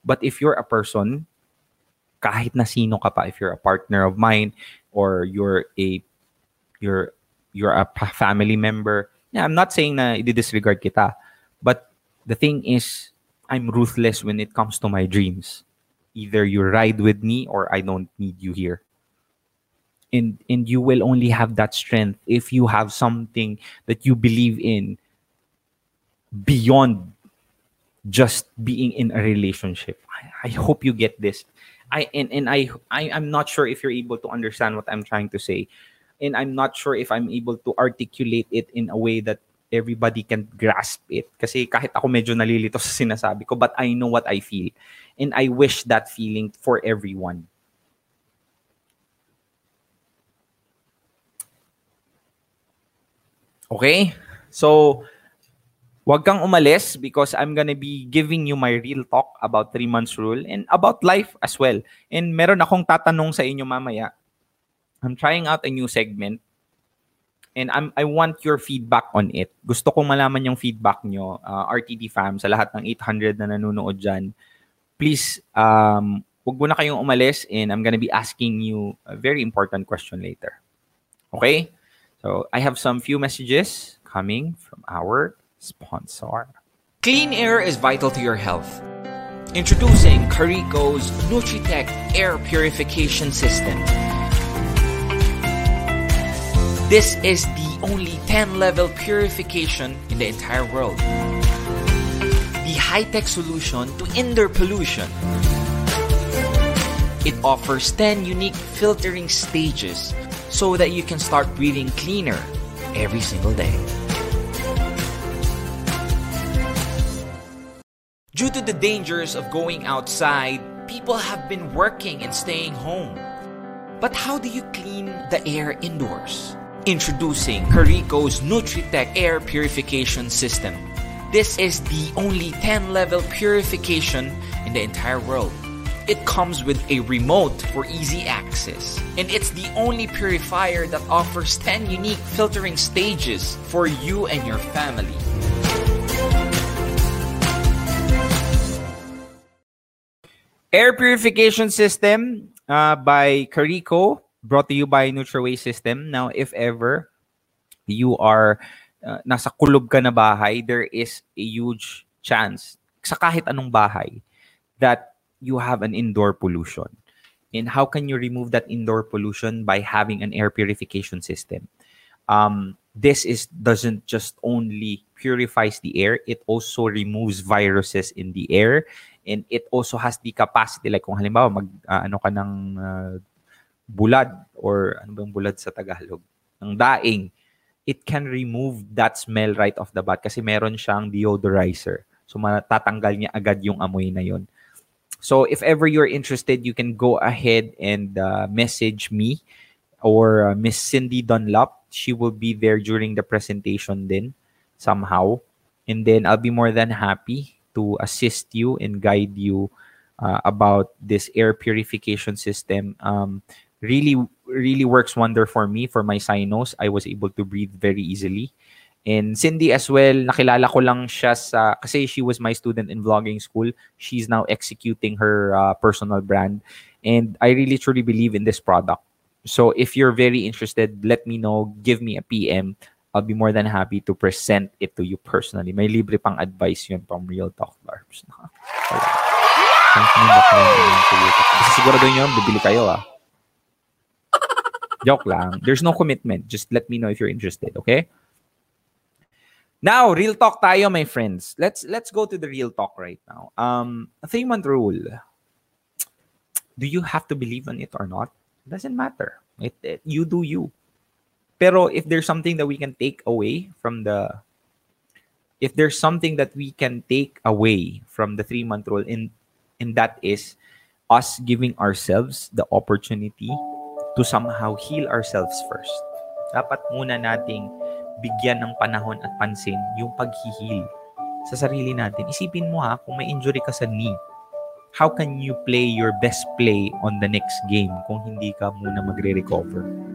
But if you're a person, kahit na sino ka pa, if you're a partner of mine or you're a you're you're a family member, yeah, I'm not saying na i-disregard kita. But the thing is, I'm ruthless when it comes to my dreams. Either you ride with me or I don't need you here. And and you will only have that strength if you have something that you believe in beyond just being in a relationship. I, I hope you get this. I and, and I, I I'm not sure if you're able to understand what I'm trying to say. And I'm not sure if I'm able to articulate it in a way that everybody can grasp it. Kasi kahit ako medyo nalilito sa sinasabi ko, but I know what I feel. And I wish that feeling for everyone. Okay? So, Huwag kang umalis because I'm gonna be giving you my real talk about 3 months rule and about life as well. And meron akong tatanong sa inyo mamaya. I'm trying out a new segment and I'm I want your feedback on it. Gusto kong malaman yung feedback nyo, uh, RTD fam, sa lahat ng 800 na nanonood dyan. Please, um, huwag mo na kayong umalis and I'm gonna be asking you a very important question later. Okay? So, I have some few messages coming from our sponsor. Clean air is vital to your health. Introducing Carico's Nutritech Air Purification System. This is the only 10 level purification in the entire world. The high tech solution to indoor pollution. It offers 10 unique filtering stages so that you can start breathing cleaner every single day. Due to the dangers of going outside, people have been working and staying home. But how do you clean the air indoors? Introducing Carico's Nutritech Air Purification System. This is the only 10 level purification in the entire world. It comes with a remote for easy access, and it's the only purifier that offers 10 unique filtering stages for you and your family. Air purification system uh, by Carico, brought to you by NutriWay System. Now, if ever you are uh, nasa kulog ka na bahay, there is a huge chance sa kahit anong bahay that you have an indoor pollution. And how can you remove that indoor pollution by having an air purification system? Um, this is doesn't just only purifies the air; it also removes viruses in the air and it also has the capacity like kung halimbawa mag uh, ano ka ng uh, bulad or ano bang bulad sa Tagalog ng daing, it can remove that smell right off the bat kasi meron siyang deodorizer. So matatanggal niya agad yung amoy na yon. So if ever you're interested, you can go ahead and uh, message me or uh, Miss Cindy Dunlop. She will be there during the presentation then somehow. And then I'll be more than happy to assist you and guide you uh, about this air purification system. Um, really, really works wonder for me for my sinus. I was able to breathe very easily. And Cindy as well, nakilala ko lang siya sa, kasi she was my student in vlogging school. She's now executing her uh, personal brand. And I really truly believe in this product. So if you're very interested, let me know. Give me a PM. I'll be more than happy to present it to you personally. May libre pang advice yun from Real Talk Barbs. Kasi sigurado nyo, bibili kayo ah. Joke lang. There's no commitment. Just let me know if you're interested, okay? Now, real talk tayo, my friends. Let's let's go to the real talk right now. Um, a three-month rule. Do you have to believe on it or not? Doesn't matter. It, it you do you. Pero if there's something that we can take away from the if there's something that we can take away from the three-month rule in and that is us giving ourselves the opportunity to somehow heal ourselves first. Dapat muna nating bigyan ng panahon at pansin yung paghihil sa sarili natin. Isipin mo ha, kung may injury ka sa knee, how can you play your best play on the next game kung hindi ka muna magre-recover?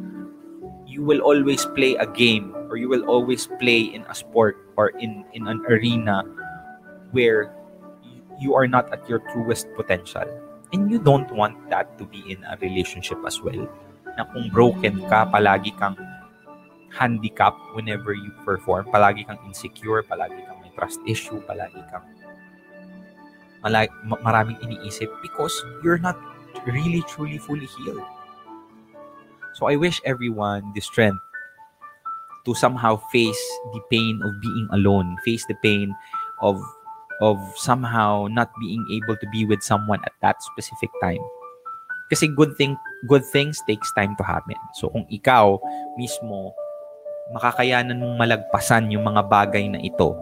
You will always play a game or you will always play in a sport or in, in an arena where you are not at your truest potential. And you don't want that to be in a relationship as well. Na kung broken ka, palagi kang handicap whenever you perform. Palagi kang insecure, palagi kang may trust issue, palagi kang maraming iniisip because you're not really truly fully healed. So I wish everyone the strength to somehow face the pain of being alone, face the pain of of somehow not being able to be with someone at that specific time. Kasi good thing good things takes time to happen. So kung ikaw mismo makakayanan mong malagpasan yung mga bagay na ito,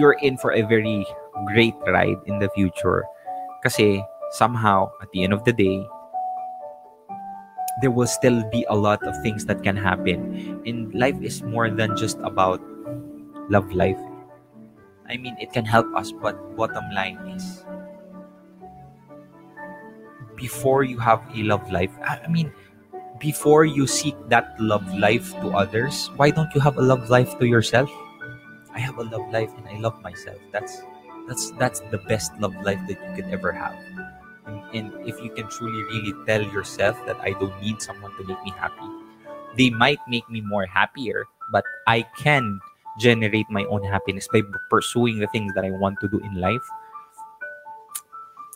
you're in for a very great ride in the future. Kasi somehow, at the end of the day, there will still be a lot of things that can happen. And life is more than just about love life. I mean, it can help us, but bottom line is, before you have a love life, I mean, before you seek that love life to others, why don't you have a love life to yourself? I have a love life and I love myself. That's that's that's the best love life that you could ever have. And, if you can truly really tell yourself that I don't need someone to make me happy, they might make me more happier, but I can generate my own happiness by pursuing the things that I want to do in life.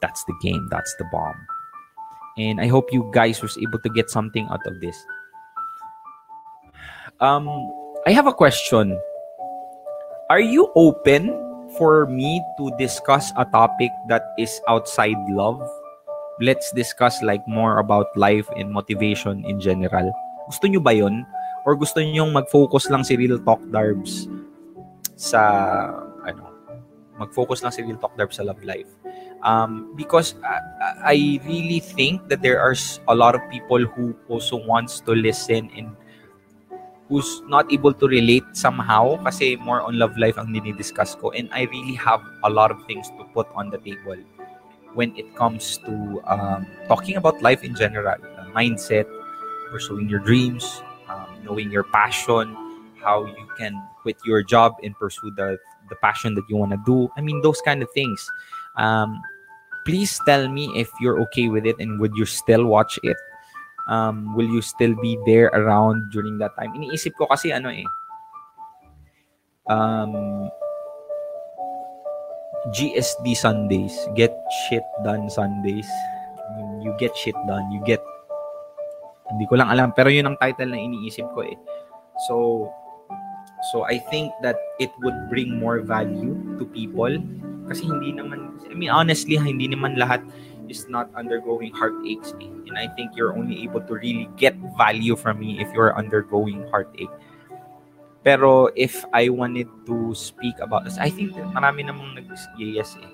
That's the game. That's the bomb. And I hope you guys was able to get something out of this. Um, I have a question. Are you open for me to discuss a topic that is outside love? Let's discuss like more about life and motivation in general. Gusto nyo ba yon? Or gusto nyo mag-focus lang si Real Talk Darbs sa ano, mag-focus lang si Real Talk Darbs sa love life? um, because I, I really think that there are a lot of people who also wants to listen and who's not able to relate somehow kasi more on love life ang dinidiscuss ko and I really have a lot of things to put on the table when it comes to um, talking about life in general uh, mindset pursuing your dreams um, knowing your passion how you can quit your job and pursue the the passion that you want to do I mean those kind of things um, please tell me if you're okay with it and would you still watch it? Um, will you still be there around during that time? Iniisip ko kasi ano eh. Um, GSD Sundays. Get shit done Sundays. You get shit done. You get... Hindi ko lang alam. Pero yun ang title na iniisip ko eh. So, so I think that it would bring more value to people kasi hindi naman, I mean, honestly, hindi naman lahat is not undergoing heartaches. eh. And I think you're only able to really get value from me if you're undergoing heartache. Pero if I wanted to speak about this, I think marami namang nag-yes eh.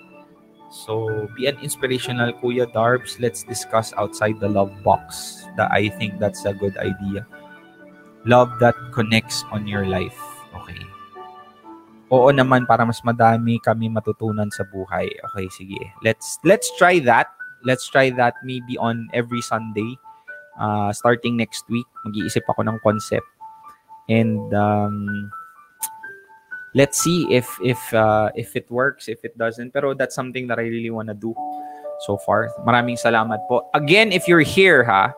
So, be an inspirational Kuya Darbs. Let's discuss outside the love box. That I think that's a good idea. Love that connects on your life. Okay. Oo naman para mas madami kami matutunan sa buhay. Okay, sige. Let's let's try that. Let's try that maybe on every Sunday. Uh, starting next week, mag-iisip ako ng concept. And um, let's see if if uh, if it works, if it doesn't. Pero that's something that I really wanna do so far. Maraming salamat po. Again, if you're here ha,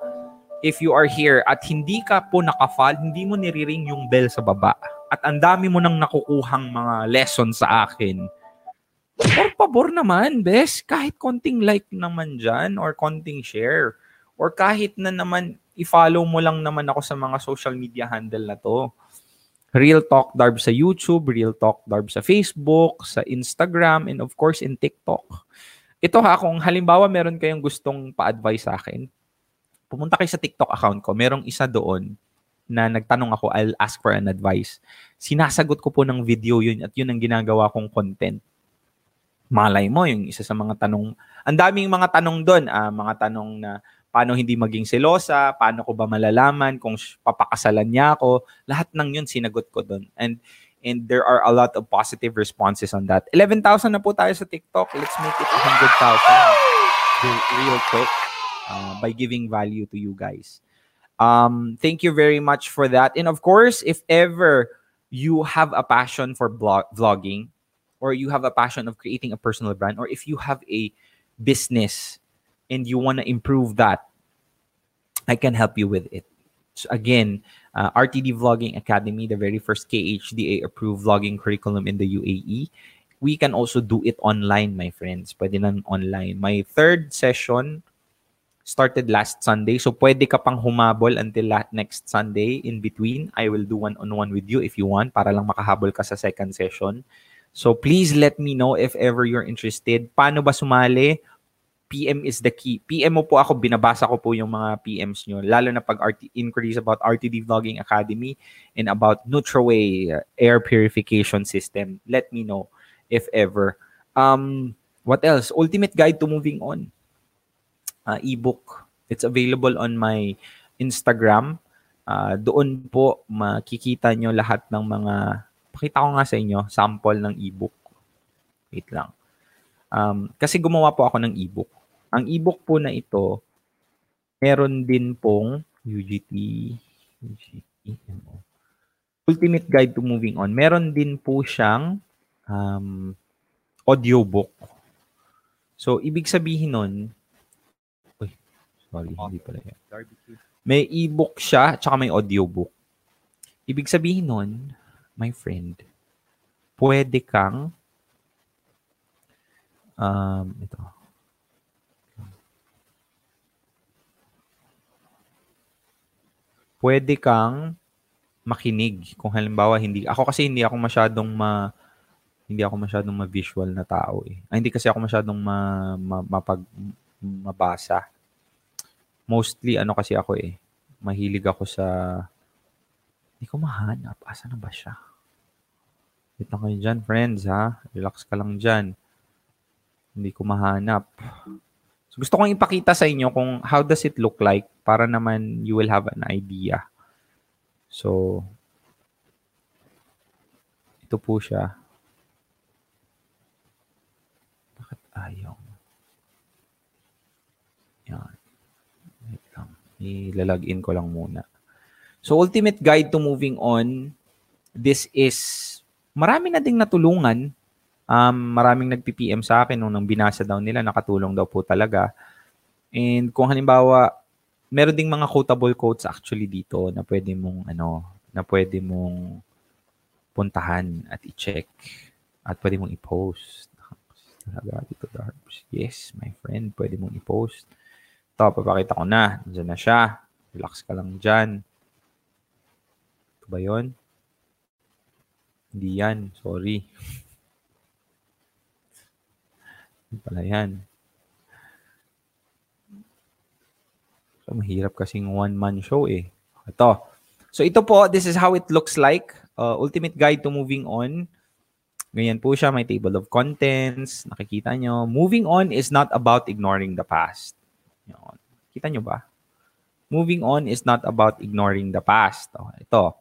if you are here at hindi ka po nakafal, hindi mo niriring yung bell sa baba at ang dami mo nang nakukuhang mga lessons sa akin, por pabor naman, bes, kahit konting like naman dyan or konting share or kahit na naman i-follow mo lang naman ako sa mga social media handle na to. Real Talk Darb sa YouTube, Real Talk Darb sa Facebook, sa Instagram, and of course in TikTok. Ito ha, kung halimbawa meron kayong gustong pa-advise sa akin, pumunta kayo sa TikTok account ko. Merong isa doon na nagtanong ako, I'll ask for an advice. Sinasagot ko po ng video yun at yun ang ginagawa kong content. Malay mo, yung isa sa mga tanong, ang daming mga tanong doon, ah, mga tanong na paano hindi maging selosa, paano ko ba malalaman kung papakasalan niya ako, lahat ng yun sinagot ko doon. And and there are a lot of positive responses on that. 11,000 na po tayo sa TikTok. Let's make it 100,000 real- real quick uh, by giving value to you guys. Um, thank you very much for that. And of course, if ever you have a passion for blog- vlogging or you have a passion of creating a personal brand or if you have a business and you want to improve that, I can help you with it. So again, uh, RTD Vlogging Academy, the very first KHDA approved vlogging curriculum in the UAE. We can also do it online, my friends. Pwede na online. My third session started last Sunday. So pwede ka pang humabol until la- next Sunday in between. I will do one-on-one with you if you want para lang makahabol ka sa second session. So please let me know if ever you're interested. Paano ba sumali? PM is the key. PM mo po ako, binabasa ko po yung mga PMs nyo. Lalo na pag RT, inquiries about RTD Vlogging Academy and about NutraWay uh, air purification system. Let me know if ever. Um, what else? Ultimate Guide to Moving On. Uh, ebook. It's available on my Instagram. Uh, doon po makikita nyo lahat ng mga pakita ko nga sa inyo sample ng ebook. Wait lang. Um, kasi gumawa po ako ng ebook. Ang ebook po na ito, meron din pong UGT, UGT, Ultimate Guide to Moving On. Meron din po siyang um, audiobook. So, ibig sabihin nun, uy, sorry, hindi pala yan. May ebook siya, tsaka may audiobook. Ibig sabihin nun, my friend, pwede kang um, ito. Pwede kang makinig kung halimbawa hindi ako kasi hindi ako masyadong ma hindi ako masyadong ma-visual na tao eh. Ay, hindi kasi ako masyadong ma, ma, mapag mabasa. Mostly ano kasi ako eh. Mahilig ako sa hindi ko mahanap. Asa na ba siya? Wait lang kayo dyan, friends, ha? Relax ka lang dyan. Hindi ko mahanap. So, gusto kong ipakita sa inyo kung how does it look like para naman you will have an idea. So, ito po siya. Bakit ayaw? Yan. Wait lang. Ilalagin ko lang muna. So, Ultimate Guide to Moving On, this is, marami na ding natulungan um, maraming nagpi-PM sa akin nung nang binasa daw nila, nakatulong daw po talaga. And kung halimbawa, meron ding mga quotable quotes actually dito na pwede mong ano, na pwede mong puntahan at i-check at pwede mong i-post. Talaga dito, Darbs. Yes, my friend, pwede mong i-post. Ito, papakita ko na. Diyan na siya. Relax ka lang dyan. Ito ba yun? Hindi yan. Sorry. Pala yan. Ito, mahirap kasing one-man show eh. Ito. So ito po, this is how it looks like. Uh, ultimate guide to moving on. Ganyan po siya, may table of contents. Nakikita nyo. Moving on is not about ignoring the past. Yun. Kita nyo ba? Moving on is not about ignoring the past. Oh, ito.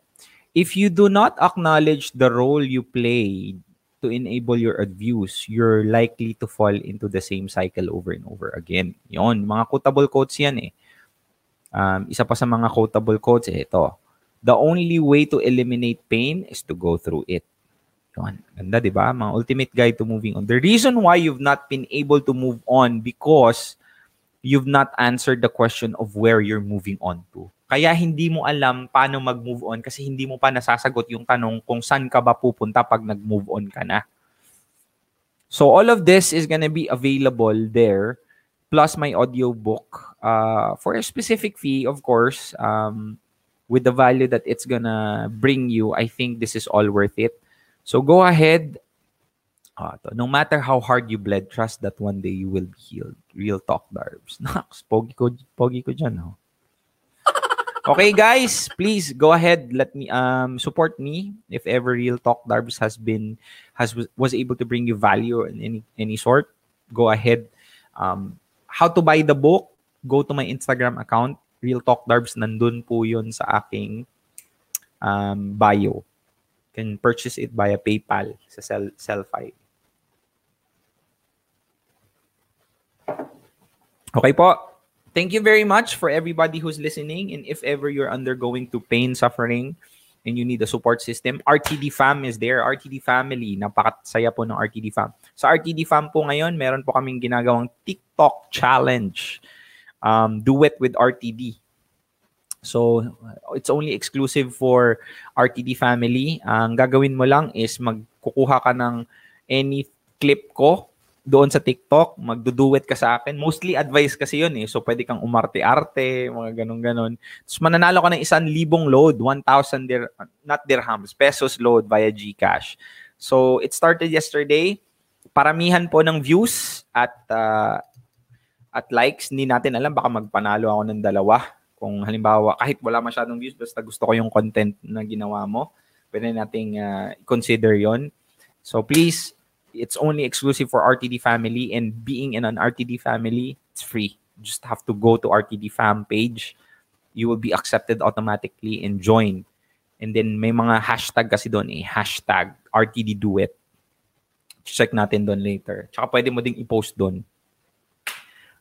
If you do not acknowledge the role you played to enable your abuse, you're likely to fall into the same cycle over and over again. Yon, mga quotable quotes yan eh. Um, isa pa sa mga quotable quotes, eh, ito. The only way to eliminate pain is to go through it. Yun. Ganda, di ba? Mga ultimate guide to moving on. The reason why you've not been able to move on because you've not answered the question of where you're moving on to. Kaya hindi mo alam paano mag-move on kasi hindi mo pa nasasagot yung tanong kung saan ka ba pupunta pag nag-move on ka na. So all of this is gonna be available there plus my audiobook uh, for a specific fee, of course, um, with the value that it's gonna bring you. I think this is all worth it. So go ahead. Uh, no matter how hard you bled, trust that one day you will be healed. Real talk, Darbs. Naks, pogi ko, pogi ko dyan, oh. Okay, guys, please go ahead. Let me um support me if ever Real Talk Darbs has been has was able to bring you value in any any sort. Go ahead. Um, how to buy the book, go to my Instagram account, Real Talk Darbs, nandun po yun sa aking um, bio. Can purchase it via PayPal sa Sell, Sellfy. Okay po. Thank you very much for everybody who's listening. And if ever you're undergoing to pain, suffering, and you need a support system, RTD Fam is there. RTD Family. Napakasaya po ng RTD Fam. Sa RTD Fam po ngayon, meron po kaming ginagawang TikTok challenge. Um, do it with RTD. So, it's only exclusive for RTD family. Ang gagawin mo lang is magkukuha ka ng any clip ko doon sa TikTok, magduduet ka sa akin. Mostly advice kasi yun eh. So, pwede kang umarte-arte, mga ganun-ganun. Tapos, mananalo ka ng isang libong load, 1,000 dir not dirhams, pesos load via GCash. So, it started yesterday paramihan po ng views at uh, at likes, hindi natin alam baka magpanalo ako ng dalawa. Kung halimbawa, kahit wala masyadong views, basta gusto ko yung content na ginawa mo, pwede nating uh, consider yon. So please, it's only exclusive for RTD family and being in an RTD family, it's free. You just have to go to RTD fam page. You will be accepted automatically and join. And then may mga hashtag kasi doon eh, hashtag RTD Duet check natin doon later. Tsaka pwede mo ding i-post doon.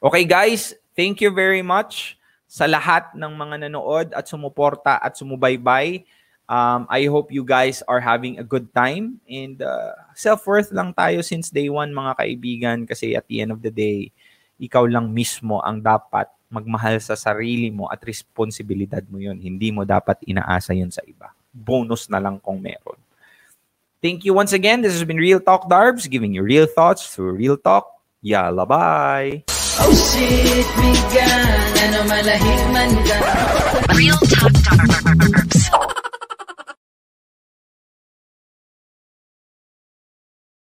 Okay guys, thank you very much sa lahat ng mga nanood at sumuporta at sumubaybay. Um, I hope you guys are having a good time and uh, self-worth lang tayo since day one mga kaibigan kasi at the end of the day, ikaw lang mismo ang dapat magmahal sa sarili mo at responsibilidad mo yun. Hindi mo dapat inaasa yun sa iba. Bonus na lang kung meron. Thank you once again. This has been Real Talk Darbs, giving you real thoughts through real talk. Yalla, bye! Oh shit, migan, ano malahig man ka Real Talk Darbs.